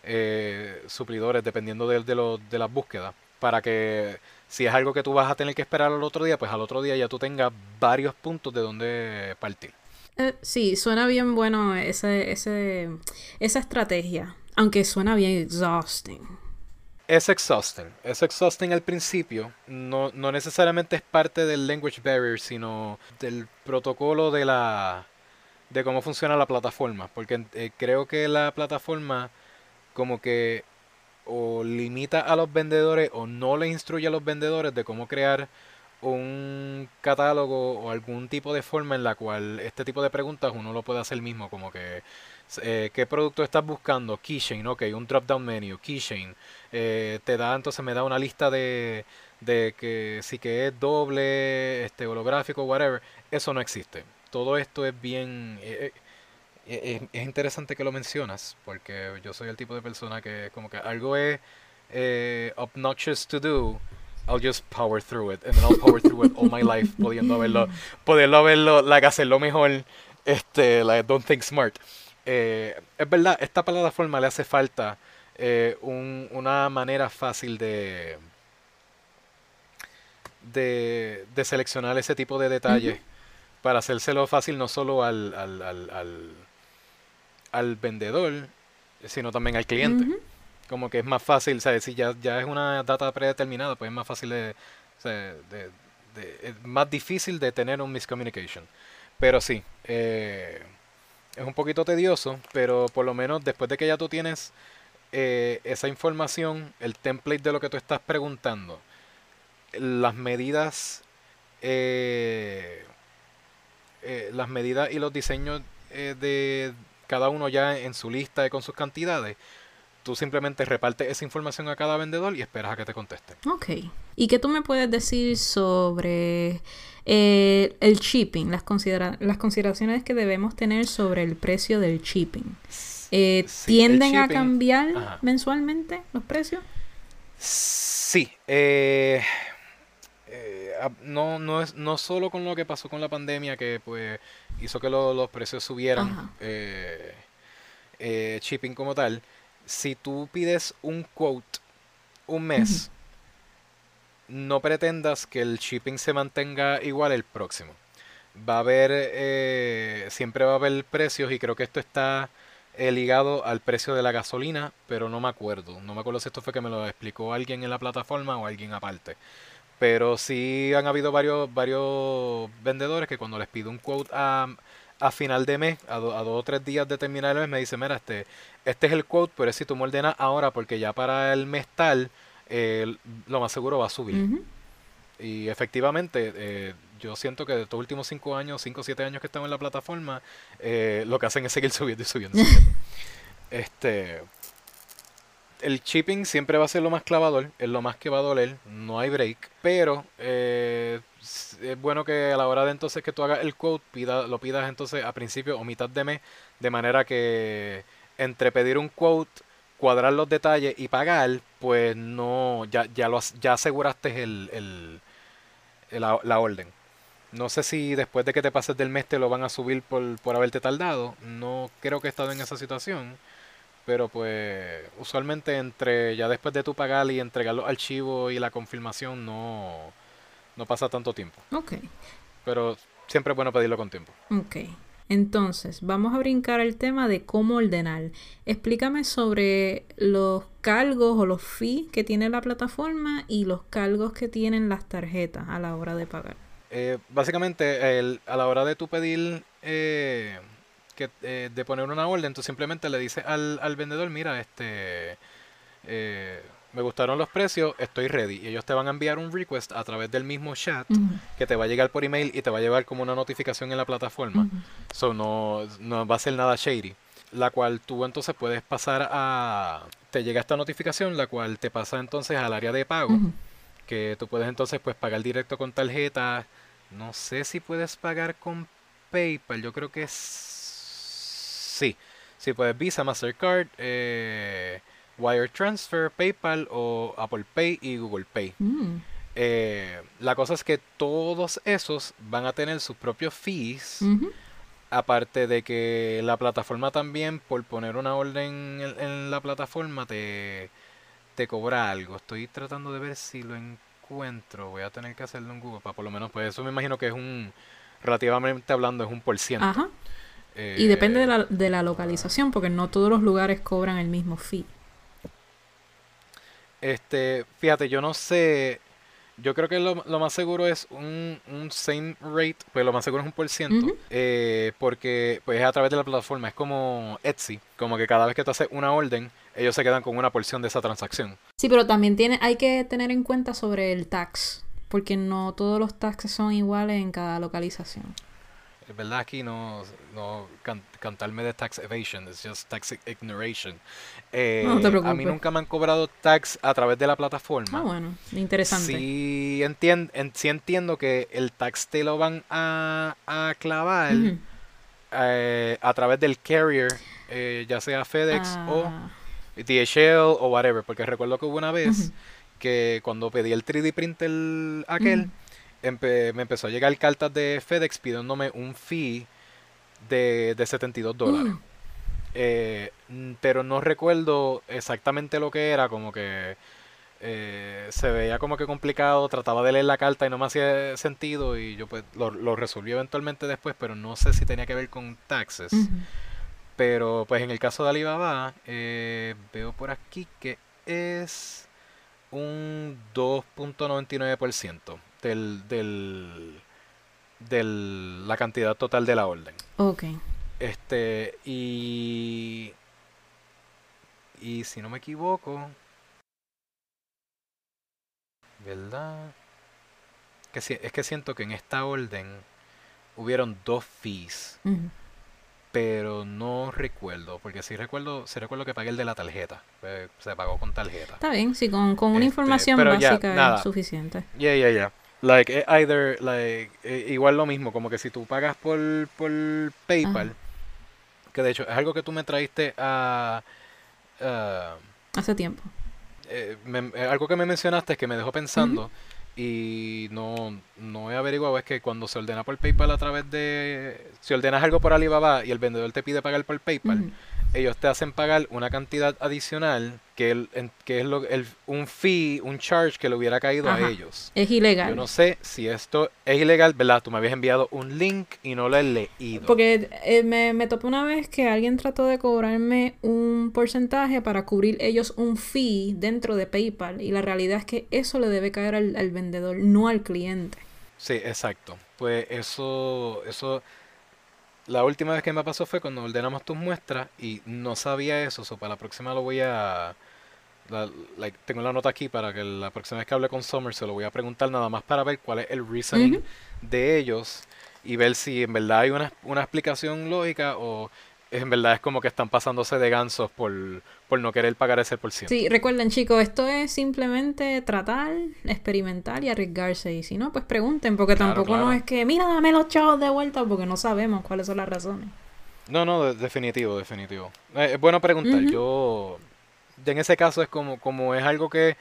eh, suplidores dependiendo de, de, lo- de las búsquedas. Para que si es algo que tú vas a tener que esperar al otro día, pues al otro día ya tú tengas varios puntos de donde partir. Eh, sí, suena bien bueno ese, ese, esa estrategia, aunque suena bien exhausting. Es exhausting. Es exhausting al principio. No, no necesariamente es parte del language barrier, sino del protocolo de la de cómo funciona la plataforma. Porque eh, creo que la plataforma como que o limita a los vendedores o no le instruye a los vendedores de cómo crear un catálogo o algún tipo de forma en la cual este tipo de preguntas uno lo puede hacer mismo, como que eh, qué producto estás buscando, keychain, ok, un drop down menu, keychain, eh, te da entonces me da una lista de, de que sí que es doble, este holográfico, whatever, eso no existe. Todo esto es bien eh, eh, es, es interesante que lo mencionas, porque yo soy el tipo de persona que como que algo es obnoxious to do, I'll just power through it, and then I'll power through it all my life, pudiendo haberlo, poderlo haberlo, like, hacerlo mejor, este, like, don't think smart. Eh, es verdad, esta plataforma le hace falta eh, un- una manera fácil de, de, de seleccionar ese tipo de detalles para hacérselo fácil no solo al, al, al, al, al vendedor, sino también al cliente. Como que es más fácil, ¿sabes? Si ya, ya es una data predeterminada, pues es más fácil de, o sea, de- de- es más difícil de tener un miscommunication. Pero sí, eh, es un poquito tedioso, pero por lo menos después de que ya tú tienes eh, esa información, el template de lo que tú estás preguntando, las medidas, eh, eh, las medidas y los diseños de cada uno ya en su lista y con sus cantidades, tú simplemente repartes esa información a cada vendedor y esperas a que te conteste. Ok. ¿Y qué tú me puedes decir sobre eh, el shipping, las, considera las consideraciones que debemos tener sobre el precio del shipping? Eh, Sí, ¿Tienden a cambiar Ajá. mensualmente los precios? Sí, eh, no, no es no solo con lo que pasó con la pandemia que pues hizo que lo- los precios subieran, shipping como tal. Si tú pides un quote un mes, no pretendas que el shipping se mantenga igual el próximo. Va a haber, eh, siempre va a haber precios y creo que esto está eh, ligado al precio de la gasolina, pero no me acuerdo. No me acuerdo si esto fue que me lo explicó alguien en la plataforma o alguien aparte. Pero sí han habido varios, varios vendedores que cuando les pido un quote a, a final de mes, a, do- a dos o tres días de terminar el mes, me dicen, mira, este, este es el quote, pero es si tú me ordenas ahora porque ya para el mes tal, eh, lo más seguro va a subir. Y efectivamente, eh, yo siento que de estos últimos cinco años, cinco o siete años que estamos en la plataforma, eh, lo que hacen es seguir subiendo y subiendo. y subiendo. este, el shipping siempre va a ser lo más clavador, es lo más que va a doler, no hay break. Pero eh, es bueno que a la hora de entonces que tú hagas el quote, pida, lo pidas entonces a principio o mitad de mes, de manera que entre pedir un quote, cuadrar los detalles y pagar, pues no, ya, ya lo ya aseguraste el, el- la orden. No sé si después de que te pases del mes te lo van a subir por, por haberte tardado. No creo que he estado en esa situación. Pero pues usualmente entre ya después de tu pagar y entregar los archivos y la confirmación no, no pasa tanto tiempo. Ok. Pero siempre es bueno pedirlo con tiempo. Ok. Entonces, vamos a brincar el tema de cómo ordenar. Explícame sobre los cargos o los fees que tiene la plataforma y los cargos que tienen las tarjetas a la hora de pagar. Eh, básicamente, el- a la hora de tú pedir, eh, que, eh, de poner una orden, tú simplemente le dices al, al vendedor, mira, este, eh, me gustaron los precios, estoy ready. Y ellos te van a enviar un request a través del mismo chat que te va a llegar por email y te va a llevar como una notificación en la plataforma. ujú. So, no, no va a ser nada shady. La cual tú entonces puedes pasar a... Te llega esta notificación, la cual te pasa entonces al área de pago que tú puedes entonces pues pagar directo con tarjeta. No sé si puedes pagar con PayPal, yo creo que es... sí. Sí puedes Visa, Mastercard, eh, Wire Transfer, PayPal o Apple Pay y Google Pay. Mm, Eh, la cosa es que todos esos van a tener sus propios fees. Aparte de que la plataforma también, por poner una orden en, en la plataforma, te, te cobra algo. Estoy tratando de ver si lo encuentro. Voy a tener que hacerlo en Google para por lo menos, pues eso me imagino que es un, relativamente hablando, es un por ciento. Ajá. Y depende de Eh, la, de la localización, porque no todos los lugares cobran el mismo fee. Este, fíjate, yo no sé. Yo creo que lo, lo más seguro es un, un same rate, pues lo más seguro es un por ciento, eh, porque pues es a través de la plataforma, es como Etsy, como que cada vez que tú haces una orden, ellos se quedan con una porción de esa transacción. Sí, pero también tiene, hay que tener en cuenta sobre el tax, porque no todos los taxes son iguales en cada localización. Es verdad aquí no, no can- cantarme de tax evasion, es just tax ignoration. Eh, No te a mí preocupes. nunca me han cobrado tax a través de la plataforma. Ah, bueno, interesante. Sí, entien- en- sí entiendo que el tax te lo van a, a clavar Ujú. eh, a través del carrier, eh, ya sea FedEx o Ah, DHL o whatever, porque recuerdo que hubo una vez Ujú. que cuando pedí el 3D printer aquel, Ujú. Empe- me empezó a llegar cartas de FedEx pidiéndome un fee de, de 72 dólares. Mm. Eh, pero no recuerdo exactamente lo que era, como que eh, se veía como que complicado, trataba de leer la carta y no me hacía sentido y yo pues lo, lo resolví eventualmente después, pero no sé si tenía que ver con taxes. Pero pues en el caso de Alibaba, eh, veo por aquí que es un 2.99% del, del, del, la cantidad total de la orden. Ok. Este, y. Y si no me equivoco. ¿Verdad? Que si- es que siento que en esta orden hubieron dos fees. Pero no recuerdo, porque sí recuerdo, sí recuerdo que pagué el de la tarjeta, eh, se pagó con tarjeta. Está bien, sí, con, con una Este, información ya, básica es suficiente. Yeah, yeah, yeah. Like, eh, either, like, eh, igual lo mismo, como que si tú pagas por, por PayPal, que de hecho es algo que tú me traíste a... a- Hace tiempo. eh, me- algo que me mencionaste es que me dejó pensando y no, no he averiguado es que cuando se ordena por PayPal a través de... Si ordenas algo por Alibaba y el vendedor te pide pagar por PayPal, ellos te hacen pagar una cantidad adicional que, el, en- que es lo, el, un fee, un charge que le hubiera caído Ajá. a ellos. Es ilegal. Yo no sé si esto es ilegal, ¿verdad? Tú me habías enviado un link y no lo he leído. Porque eh, me, me topé una vez que alguien trató de cobrarme un porcentaje para cubrir ellos un fee dentro de PayPal. Y la realidad es que eso le debe caer al, al vendedor, no al cliente. Sí, exacto. Pues eso, eso, la última vez que me pasó fue cuando ordenamos tus muestras y no sabía eso, so para la próxima lo voy a, la- like, tengo la nota aquí para que la próxima vez que hable con Summer se lo voy a preguntar nada más para ver cuál es el reasoning de ellos y ver si en verdad hay una, una explicación lógica o en verdad es como que están pasándose de gansos por, por no querer pagar ese por ciento. Sí, recuerden chicos, esto es simplemente tratar, experimentar y arriesgarse. Y si no, pues pregunten, porque Claro, tampoco no es que, mira, dame los chavos de vuelta, porque no sabemos cuáles son las razones. No, no, de- definitivo, definitivo. Eh, es bueno preguntar. Yo, en ese caso es como, como es algo que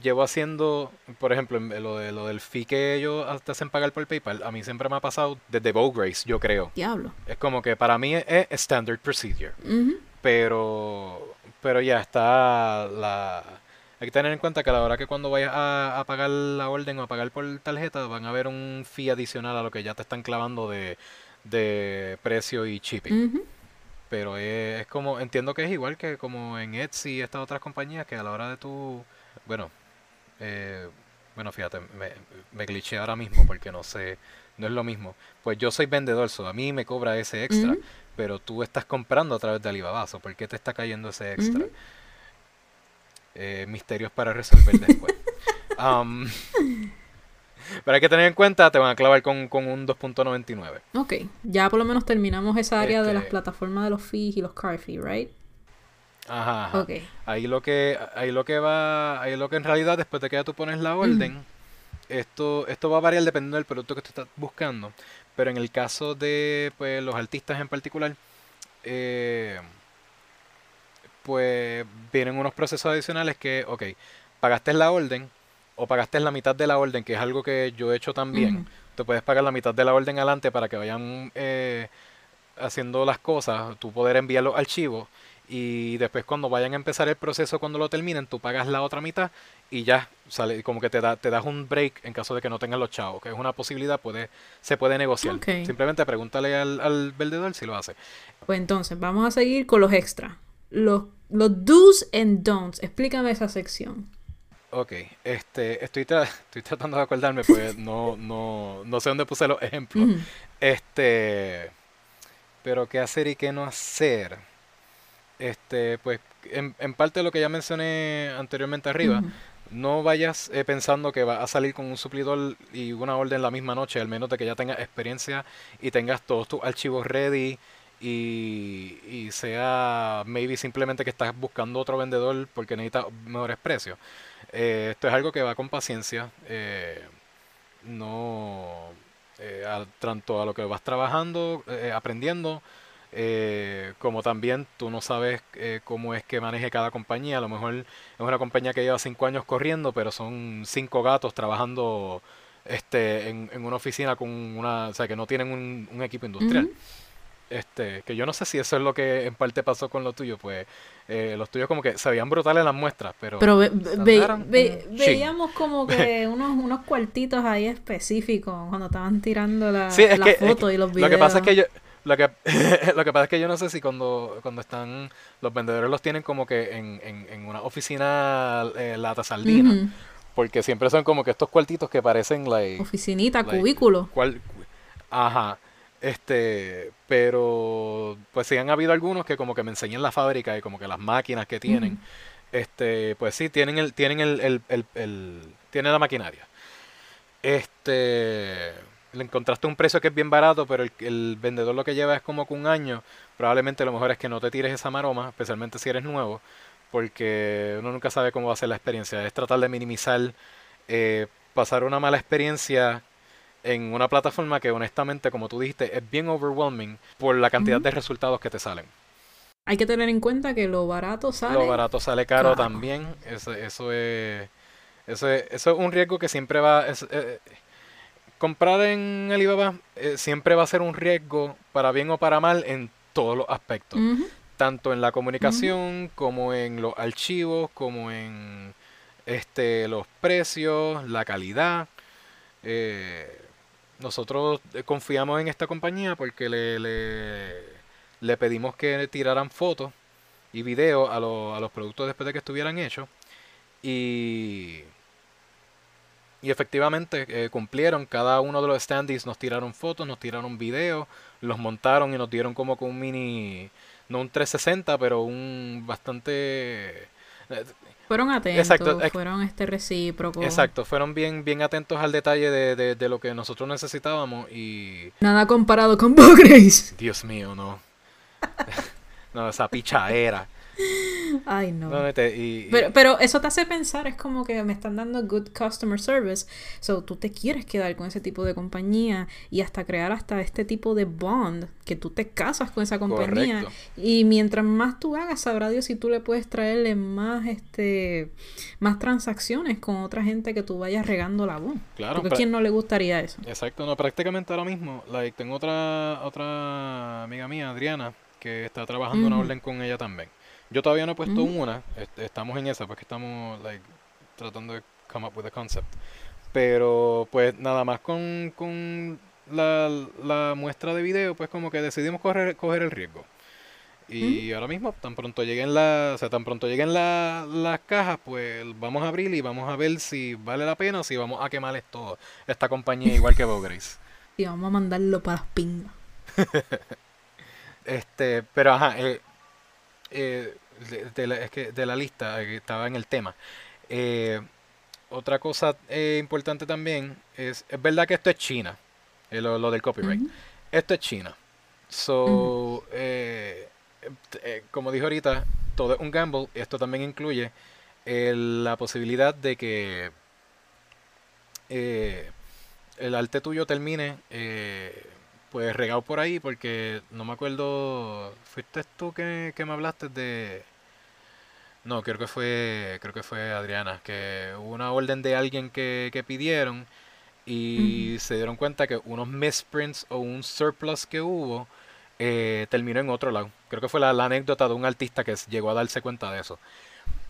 llevo haciendo, por ejemplo, lo, de, lo del fee que ellos te hacen pagar por PayPal, a mí siempre me ha pasado desde Bow Grace, yo creo. Diablo. Es como que para mí es, es standard procedure. Pero, pero ya está la... Hay que tener en cuenta que a la hora que cuando vayas a, a pagar la orden o a pagar por tarjeta, van a haber un fee adicional a lo que ya te están clavando de, de precio y shipping. Ujú. Pero es, es como, entiendo que es igual que como en Etsy y estas otras compañías que a la hora de tu, bueno, eh, bueno, fíjate, me, me glitché ahora mismo porque no sé, no es lo mismo. Pues yo soy vendedor, so a mí me cobra ese extra, pero tú estás comprando a través de Alibaba, so ¿por qué te está cayendo ese extra? Eh, misterios para resolver después. pero hay que tener en cuenta, te van a clavar con, con un 2.99. Ok, ya por lo menos terminamos esa área de las Este- plataformas de los fees y los car fees, ¿right? Ajá, ajá. Ok. Ahí lo que, ahí lo que va, ahí lo que en realidad después de que ya tú pones la orden, esto, esto va a variar dependiendo del producto que tú estás buscando. Pero en el caso de pues, los artistas en particular, eh, pues vienen unos procesos adicionales que, ok, pagaste la orden o pagaste la mitad de la orden, que es algo que yo he hecho también. Tú puedes pagar la mitad de la orden adelante para que vayan eh, haciendo las cosas, tú poder enviar los archivos y después cuando vayan a empezar el proceso, cuando lo terminen, tú pagas la otra mitad y ya sale como que te, da, te das un break en caso de que no tengas los chavos, que es una posibilidad, puede, se puede negociar. Simplemente pregúntale al, al vendedor si lo hace. Pues entonces, vamos a seguir con los extras. Los, los do's and don'ts. Explícame esa sección. Ok, este, estoy, tra- estoy tratando de acordarme porque no, no, no sé dónde puse los ejemplos. Este, pero qué hacer y qué no hacer. Este, pues en, en parte de lo que ya mencioné anteriormente arriba, no vayas eh, pensando que va a salir con un suplidor y una orden la misma noche, al menos de que ya tengas experiencia y tengas todos tus archivos ready y, y sea maybe simplemente que estás buscando otro vendedor porque necesitas mejores precios. Eh, esto es algo que va con paciencia. eh, no eh, tanto a lo que vas trabajando, eh, aprendiendo, como también tú no sabes cómo es que maneje cada compañía. A lo mejor es una compañía que lleva cinco años corriendo, pero son cinco gatos trabajando este en, una oficina con una, o sea, que no tienen un, un equipo industrial. Ujú. Este, que yo no sé si eso es lo que en parte pasó con lo tuyo, pues eh, los tuyos como que se veían brutales las muestras, pero, Pero ve- ve- tardaron ve- un veíamos como que unos, unos cuartitos ahí específicos cuando estaban tirando la, Sí, es la que, es foto que y los lo videos. que pasa es que yo, lo que, lo que pasa es que yo no sé si cuando, cuando están, los vendedores los tienen como que en, en, en una oficina eh, lata sardina, porque siempre son como que estos cuartitos que parecen like, Oficinita, like, cubículo. cual- ajá, este, pero pues sí han habido algunos que como que me enseñan la fábrica y como que las máquinas que tienen, este, pues sí, tienen el, tienen el, el, el, el- tienen la maquinaria. Este, le encontraste un precio que es bien barato, pero el, el vendedor lo que lleva es como que un año, probablemente lo mejor es que no te tires esa maroma, especialmente si eres nuevo, porque uno nunca sabe cómo va a ser la experiencia. Es tratar de minimizar eh, pasar una mala experiencia en una plataforma que honestamente, como tú dijiste, es bien overwhelming por la cantidad de resultados que te salen. Hay que tener en cuenta que lo barato sale. Lo barato sale caro también. Eso, eso es, eso es eso es un riesgo que siempre va. es- eh, comprar en Alibaba eh, siempre va a ser un riesgo para bien o para mal en todos los aspectos. Tanto en la comunicación como en los archivos, como en este los precios, la calidad. Eh, nosotros eh, confiamos en esta compañía porque le, le, pedimos que tiraran fotos y videos a, los- a los productos después de que estuvieran hechos. Y, y efectivamente eh, cumplieron. Cada uno de los standees nos tiraron fotos, nos tiraron videos, los montaron y nos dieron como con un mini, no un 360, pero un bastante... Fueron atentos, Exacto, fueron este recíprocos. Exacto, fueron bien, bien atentos al detalle de, de, de lo que nosotros necesitábamos y... Nada comparado con Bo Grace. Dios mío, no. no, esa pichadera. Ay, no. No, nete, y, y- Pero, pero eso te hace pensar, es como que me están dando good customer service, so tú te quieres quedar con ese tipo de compañía y hasta crear hasta este tipo de bond, que tú te casas con esa compañía Correcto. y mientras más tú hagas, sabrá Dios si tú le puedes traerle más este más transacciones con otra gente que tú vayas regando la voz. Claro, Porque a quién no le gustaría eso. Exacto, no, prácticamente ahora mismo, like, tengo otra, otra amiga mía, Adriana, que está trabajando una Ujú. orden con ella también. Yo todavía no he puesto una, est- estamos en esa, porque estamos, like, tratando de come up with a concept. Pero, pues, nada más con, con la, la muestra de video, pues, como que decidimos correr, coger el riesgo. Y ahora mismo, tan pronto lleguen la, o sea, tan pronto lleguen la- las cajas, pues vamos a abrir y vamos a ver si vale la pena o si vamos a quemarles todo. Esta compañía igual que Grace. Y vamos a mandarlo para las pingas. Este, pero ajá, eh, eh, de, de la, es que de la lista eh, que estaba en el tema. Eh, otra cosa eh, importante también es, es verdad que esto es China, eh, lo, lo del copyright. Esto es China. So, eh, eh, como dijo ahorita, todo es un gamble. Esto también incluye la posibilidad de que el arte tuyo termine pues regado por ahí porque no me acuerdo fuiste tú que, que me hablaste de no creo que fue creo que fue Adriana que hubo una orden de alguien que, que pidieron y se dieron cuenta que unos misprints o un surplus que hubo eh, terminó en otro lado. Creo que fue la, la anécdota de un artista que llegó a darse cuenta de eso.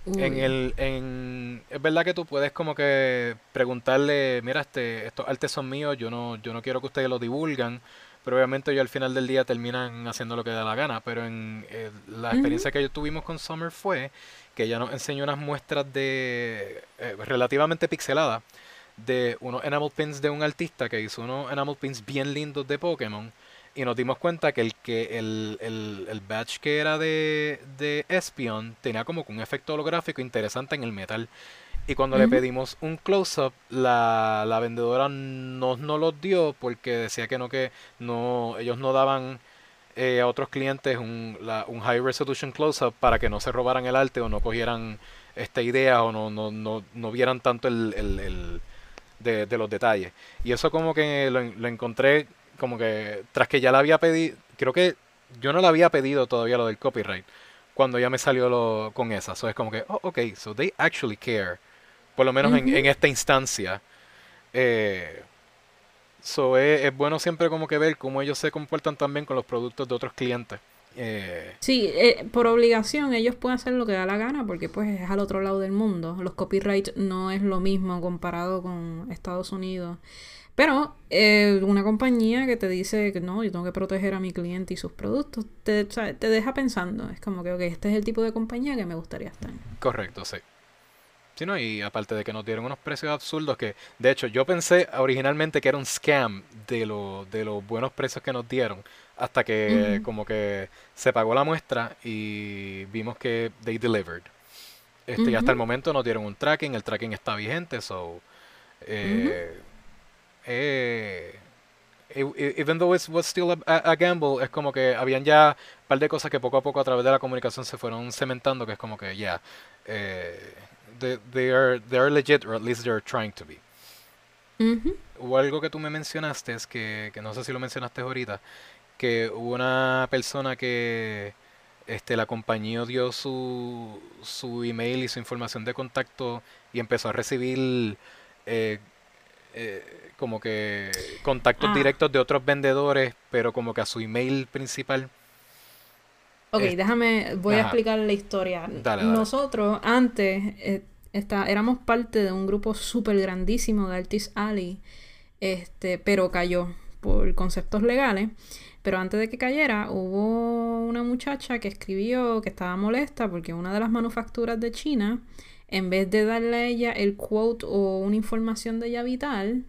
En el, en, es verdad que tú puedes como que preguntarle, mira, este, estos artes son míos, yo no, yo no quiero que ustedes lo divulgan, pero obviamente ellos al final del día terminan haciendo lo que da la gana. Pero en eh, la experiencia que yo tuvimos con Summer fue que ella nos enseñó unas muestras de eh, relativamente pixeladas de unos enamel pins de un artista que hizo unos enamel pins bien lindos de Pokémon y nos dimos cuenta que el que el, el, el badge que era de, de Espion tenía como que un efecto holográfico interesante en el metal. Y cuando le pedimos un close-up, la, la vendedora no nos los dio porque decía que no, que no, ellos no daban eh, a otros clientes un, la- un high resolution close-up para que no se robaran el arte o no cogieran esta idea o no, no, no, no vieran tanto el, el- el de, de los detalles. Y eso como que lo, lo encontré como que tras que ya la había pedido, creo que yo no la había pedido todavía lo del copyright cuando ya me salió lo, con esa. So es como que, oh, ok, so they actually care. Por lo menos en, en esta instancia. Eh, so es, es bueno siempre como que ver cómo ellos se comportan también con los productos de otros clientes. Eh, Sí, eh, por obligación ellos pueden hacer lo que da la gana porque pues es al otro lado del mundo. Los copyrights no es lo mismo comparado con Estados Unidos. Pero eh, una compañía que te dice que no, yo tengo que proteger a mi cliente y sus productos, te, deja pensando. Es como que, ok, este es el tipo de compañía que me gustaría estar. Correcto, sí. Y aparte de que nos dieron unos precios absurdos que, de hecho, yo pensé originalmente que era un scam de, lo, de los buenos precios que nos dieron, hasta que como que se pagó la muestra y vimos que they delivered. Este, y hasta el momento nos dieron un tracking, el tracking está vigente, so... eh, eh, e- e- even though it was still a, a- gamble, es como que habían ya un par de cosas que poco a poco a través de la comunicación se fueron cementando, que es como que, yeah, eh, they, they are, they are legit, or at least they're trying to be. Ujú. Hubo algo que tú me mencionaste, es que, que no sé si lo mencionaste ahorita, que hubo una persona que este, la compañía dio su, su email y su información de contacto y empezó a recibir eh, eh, como que contactos Ah. directos de otros vendedores, pero como que a su email principal. Ok, Es- déjame, voy a explicar la historia. Dale, dale. Nosotros antes eh, está- éramos parte de un grupo súper grandísimo de Artist Alley, este, pero cayó por conceptos legales. Pero antes de que cayera, hubo una muchacha que escribió que estaba molesta porque una de las manufacturas de China, en vez de darle a ella el quote o una información de ella vital,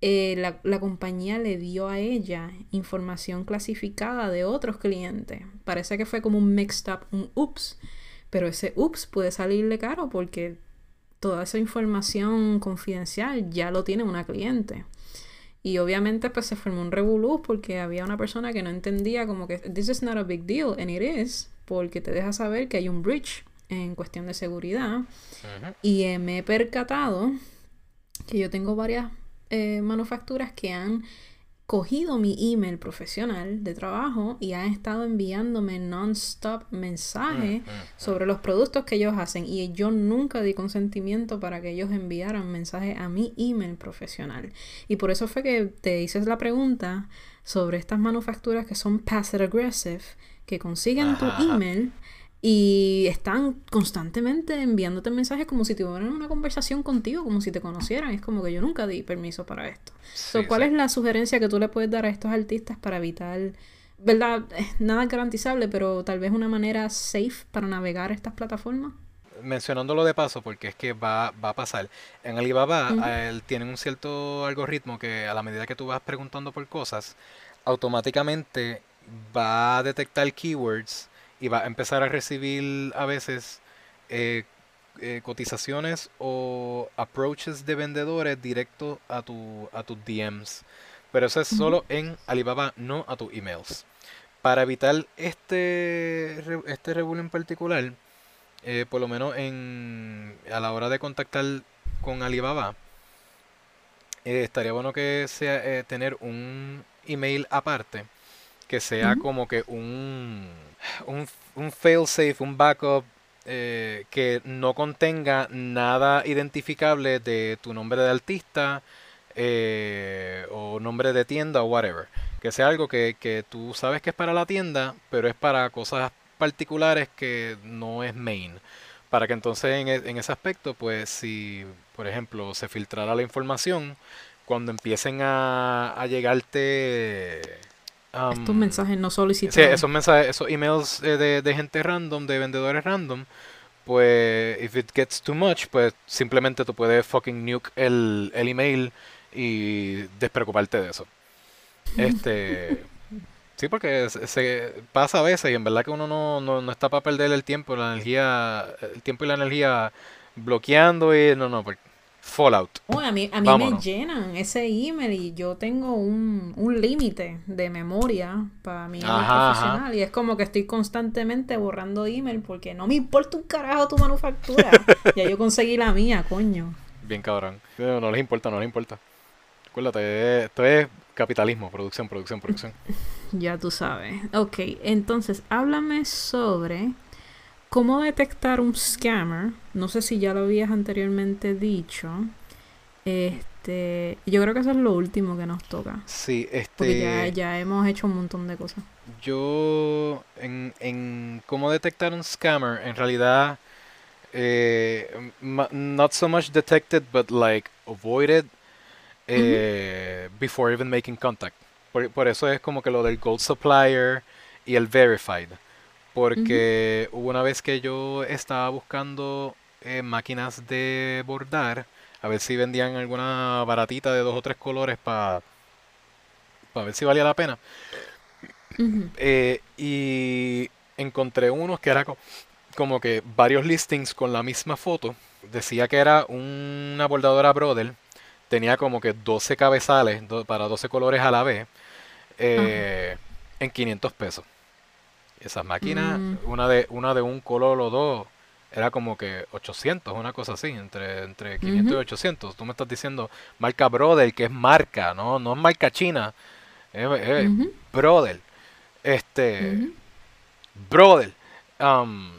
eh, la, la compañía le dio a ella información clasificada de otros clientes. Parece que fue como un mixed up, un ups. Pero ese ups puede salirle caro porque toda esa información confidencial ya lo tiene una cliente. Y obviamente pues se formó un revolú porque había una persona que no entendía como que this is not a big deal and it is porque te deja saber que hay un breach en cuestión de seguridad. Y eh, me he percatado que yo tengo varias eh, manufacturas que han cogido mi email profesional de trabajo y han estado enviándome non-stop mensajes Mm, mm, sobre los productos que ellos hacen y yo nunca di consentimiento para que ellos enviaran mensajes a mi email profesional. Y por eso fue que te hice la pregunta sobre estas manufacturas que son passive aggressive, que consiguen tu Ajá, email y están constantemente enviándote mensajes como si tuvieran una conversación contigo, como si te conocieran. Es como que yo nunca di permiso para esto. So, ¿Cuál sí. es la sugerencia que tú le puedes dar a estos artistas para evitar, verdad, nada garantizable, pero tal vez una manera safe para navegar estas plataformas? mencionándolo de paso porque es que va, va a pasar. En Alibaba él tienen un cierto algoritmo que a la medida que tú vas preguntando por cosas, automáticamente va a detectar keywords y va a empezar a recibir a veces eh, eh, cotizaciones o approaches de vendedores directo a tu a tus DMs. Pero eso es solo en Alibaba, no a tus emails. Para evitar este, este revuelo en particular, eh, por lo menos en, a la hora de contactar con Alibaba, estaría bueno que sea tener un email aparte, que sea como que un, un, un failsafe, un backup, eh, que no contenga nada identificable de tu nombre de artista eh, o nombre de tienda o whatever. Que sea algo que, que tú sabes que es para la tienda, pero es para cosas particulares que no es main. Para que entonces en, e- en ese aspecto, pues si, por ejemplo, se filtrara la información, cuando empiecen a, a llegarte... Estos am, mensajes no Sí, solicitados. esos mensajes, esos emails eh, de, de gente random, de vendedores random, pues if it gets too much, pues simplemente tú puedes fucking nuke el, el email y despreocuparte de eso. Este, sí, porque se, se pasa a veces y en verdad que uno no, no, no está para perder el tiempo, la energía, el tiempo y la energía bloqueando y no, no, pues, Fallout. Oh, a mí, a mí me llenan ese email y yo tengo un, un límite de memoria para mi email Ajá, ajá. profesional y es como que estoy constantemente borrando email porque no me importa un carajo tu manufactura. ya yo conseguí la mía, coño. Bien cabrón. No, no les importa, no les importa. Acuérdate, esto es capitalismo, producción, producción, producción. Ya tú sabes. Ok, entonces háblame sobre cómo detectar un scammer. No sé si ya lo habías anteriormente dicho. Este, yo creo que eso es lo último que nos toca. Sí, Porque ya, este, ya hemos hecho un montón de cosas. yo en, en cómo detectar un scammer, en realidad, eh, not so much detected, but like avoided eh, before even making contact. Por, por eso es como que lo del gold supplier y el verified. Porque hubo una vez que yo estaba buscando eh, máquinas de bordar, a ver si vendían alguna baratita de dos o tres colores para ver si valía la pena. Eh, y encontré unos que era co- como que varios listings con la misma foto. Decía que era una bordadora Brother, tenía como que 12 cabezales do- para 12 colores a la vez eh, en 500 pesos. Esas máquinas, Mm. una de una de un color o dos, era como que 800, una cosa así, entre, entre 500 y Ujú. 800. Tú me estás diciendo marca Brother, que es marca, no, no es marca china, es, Brother. Este. Brother. um,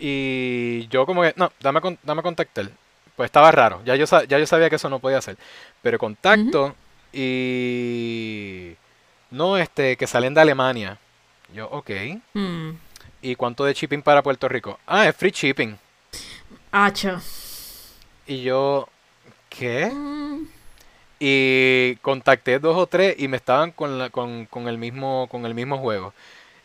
y yo como que, no, dame, dame contactar. Pues estaba raro, ya yo, ya yo sabía que eso no podía hacer. Pero contacto y... No, este, que salen de Alemania. Yo, ok. Mm. ¿Y cuánto de shipping para Puerto Rico? Ah, es free shipping. Hacho. Y yo, ¿qué? Mm. Y contacté dos o tres y me estaban con, la- con, con el mismo con el mismo juego.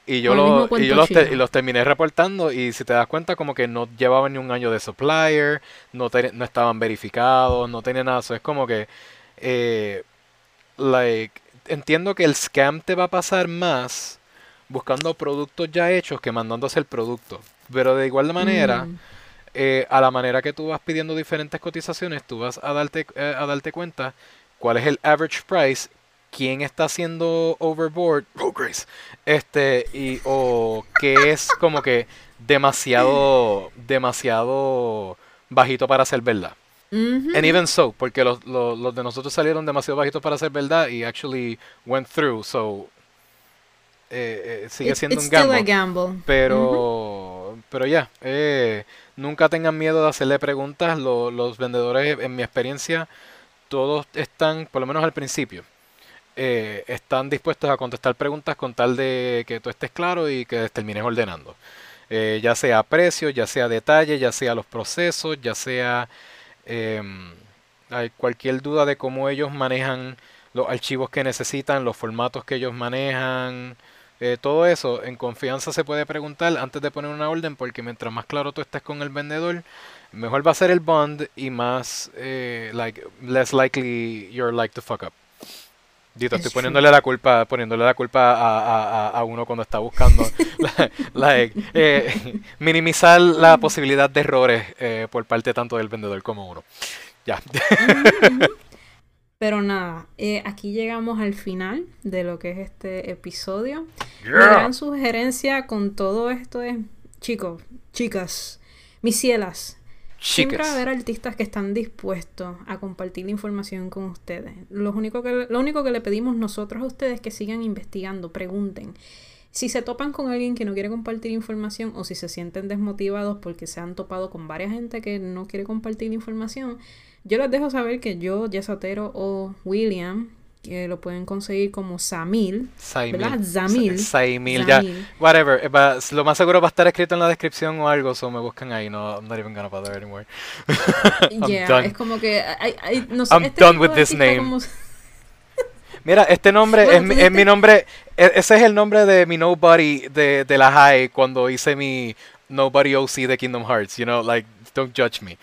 Y yo, lo- y yo los, te- y los terminé reportando y si te das cuenta como que no llevaban ni un año de supplier, no, te- no estaban verificados, no tenían nada. Eso es como que, eh, like, entiendo que el scam te va a pasar más buscando productos ya hechos que mandándose el producto. Pero de igual manera, Mm. eh, a la manera que tú vas pidiendo diferentes cotizaciones, tú vas a darte, eh, a darte cuenta cuál es el average price, quién está haciendo overboard, oh Grace, este, y, o que es como que demasiado, demasiado bajito para ser verdad. Ujú. And even so, porque los, los, los de nosotros salieron demasiado bajitos para ser verdad y actually went through, so eh, eh, sigue It's- siendo it's un gamble. gamble. Pero, pero ya, eh, nunca tengan miedo de hacerle preguntas. Lo- los vendedores, en mi experiencia, todos están, por lo menos al principio, eh, están dispuestos a contestar preguntas con tal de que tú estés claro y que termines ordenando. Eh, ya sea precio, ya sea detalle, ya sea los procesos, ya sea hay cualquier duda de cómo ellos manejan los archivos que necesitan, los formatos que ellos manejan, eh, todo eso en confianza se puede preguntar antes de poner una orden porque mientras más claro tú estés con el vendedor, mejor va a ser el bond y más eh, like less likely you're like to fuck up. Dito, estoy poniéndole la culpa, poniéndole la culpa a, a- a- a uno cuando está buscando like, eh, minimizar la posibilidad de errores eh, por parte tanto del vendedor como uno. Ya. Pero nada, eh, aquí llegamos al final de lo que es este episodio. Yeah. gran sugerencia con todo esto es, chicos, chicas, mis cielas, siempre va a haber artistas que están dispuestos a compartir la información con ustedes. Lo único que, lo único que le pedimos nosotros a ustedes es que sigan investigando, pregunten. Si se topan con alguien que no quiere compartir información o si se sienten desmotivados porque se han topado con varias gente que no quiere compartir información, yo les dejo saber que yo, Yesatero o William, que lo pueden conseguir como Samil, ¿verdad? Zamil. Saimil, ya. Whatever. eh, va- lo más seguro va a estar escrito en la descripción o algo, so me buscan ahí. No, I'm not even gonna bother anymore. I'm Yeah, done. es como que no sé, I'm este done with this name. como- Mira, este nombre Bueno, es, mi- es mi nombre. e- Ese es el nombre de mi Nobody de, de la High cuando hice mi Nobody OC de Kingdom Hearts. You know, like, don't judge me.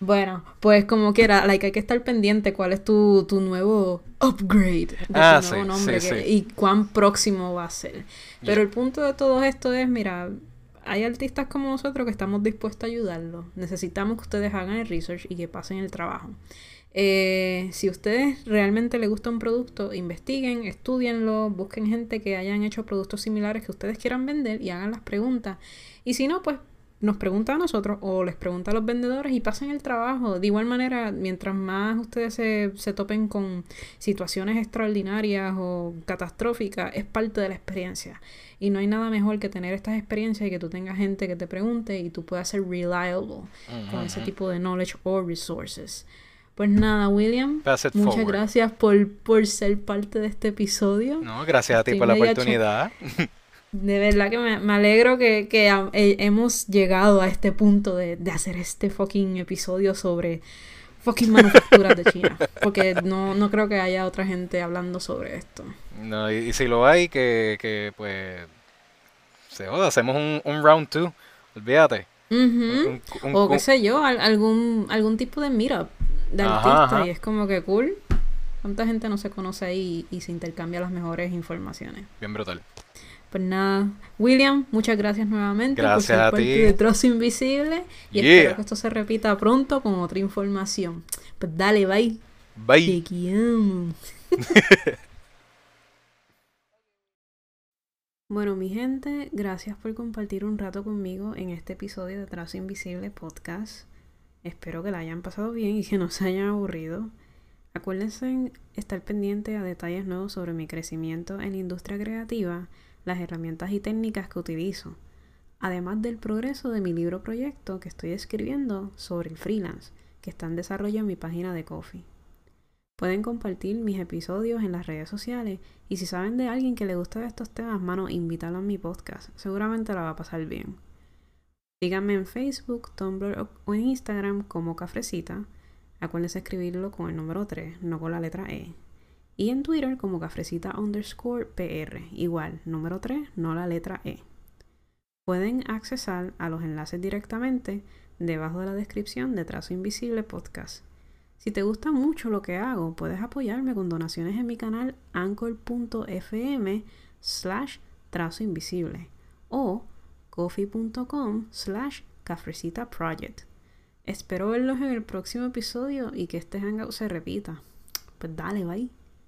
Bueno, pues como quiera, like, hay que estar pendiente cuál es tu, tu nuevo upgrade de Ah, tu nuevo sí, nombre sí, que- sí. y cuán próximo va a ser. Pero Yeah. el punto de todo esto es, mira, hay artistas como nosotros que estamos dispuestos a ayudarlos. Necesitamos que ustedes hagan el research y que pasen el trabajo. Eh, si a ustedes realmente les gusta un producto, investiguen, estudienlo, busquen gente que hayan hecho productos similares que ustedes quieran vender y hagan las preguntas. Y si no, pues nos preguntan a nosotros o les preguntan a los vendedores y pasen el trabajo. De igual manera, mientras más ustedes se, se topen con situaciones extraordinarias o catastróficas, es parte de la experiencia. Y no hay nada mejor que tener estas experiencias y que tú tengas gente que te pregunte y tú puedas ser reliable con ese tipo de knowledge o resources. Pues nada, William, muchas forward. gracias por, por ser parte de este episodio. No, gracias a ti Estoy por la oportunidad. De verdad que me, me alegro que, que hemos llegado a este punto de, de hacer este fucking episodio sobre fucking manufacturas de China. Porque no, no creo que haya otra gente hablando sobre esto. No, y, y si lo hay, que, que pues se joda, hacemos un, un round two. Olvídate. Ujú. Un- un- O qué sé yo, al- algún, algún tipo de meetup de artista ajá. y es como que cool. ¿Cuánta gente no se conoce ahí y, se intercambia las mejores informaciones? bien brutal. Pues nada, William, muchas gracias nuevamente por Gracias ser a parte ti. de Trozo Invisible y Yeah. espero que esto se repita pronto con otra información. Pues dale, bye. Bye. Chequeamos. Bueno, mi gente, gracias por compartir un rato conmigo en este episodio de Trazo Invisible Podcast. Espero que la hayan pasado bien y que no se hayan aburrido. Acuérdense estar pendiente a detalles nuevos sobre mi crecimiento en la industria creativa, las herramientas y técnicas que utilizo, además del progreso de mi libro proyecto que estoy escribiendo sobre el freelance, que está en desarrollo en mi página de Coffee. Pueden compartir mis episodios en las redes sociales y si saben de alguien que le gusta estos temas, mano, invítalo a mi podcast. Seguramente la va a pasar bien. Síganme en Facebook, Tumblr o en Instagram como Cafrecita. Acuérdense escribirlo con el número 3, no con la letra E. Y en Twitter como Cafrecita underscore PR. Igual, número 3, no la letra E. Pueden accesar a los enlaces directamente debajo de la descripción de Trazo Invisible Podcast. Si te gusta mucho lo que hago, puedes apoyarme con donaciones en mi canal anchor.fm slash trazo invisible o coffee.com slash cafrecita project. Espero verlos en el próximo episodio y que este hangout se repita. Pues dale, bye.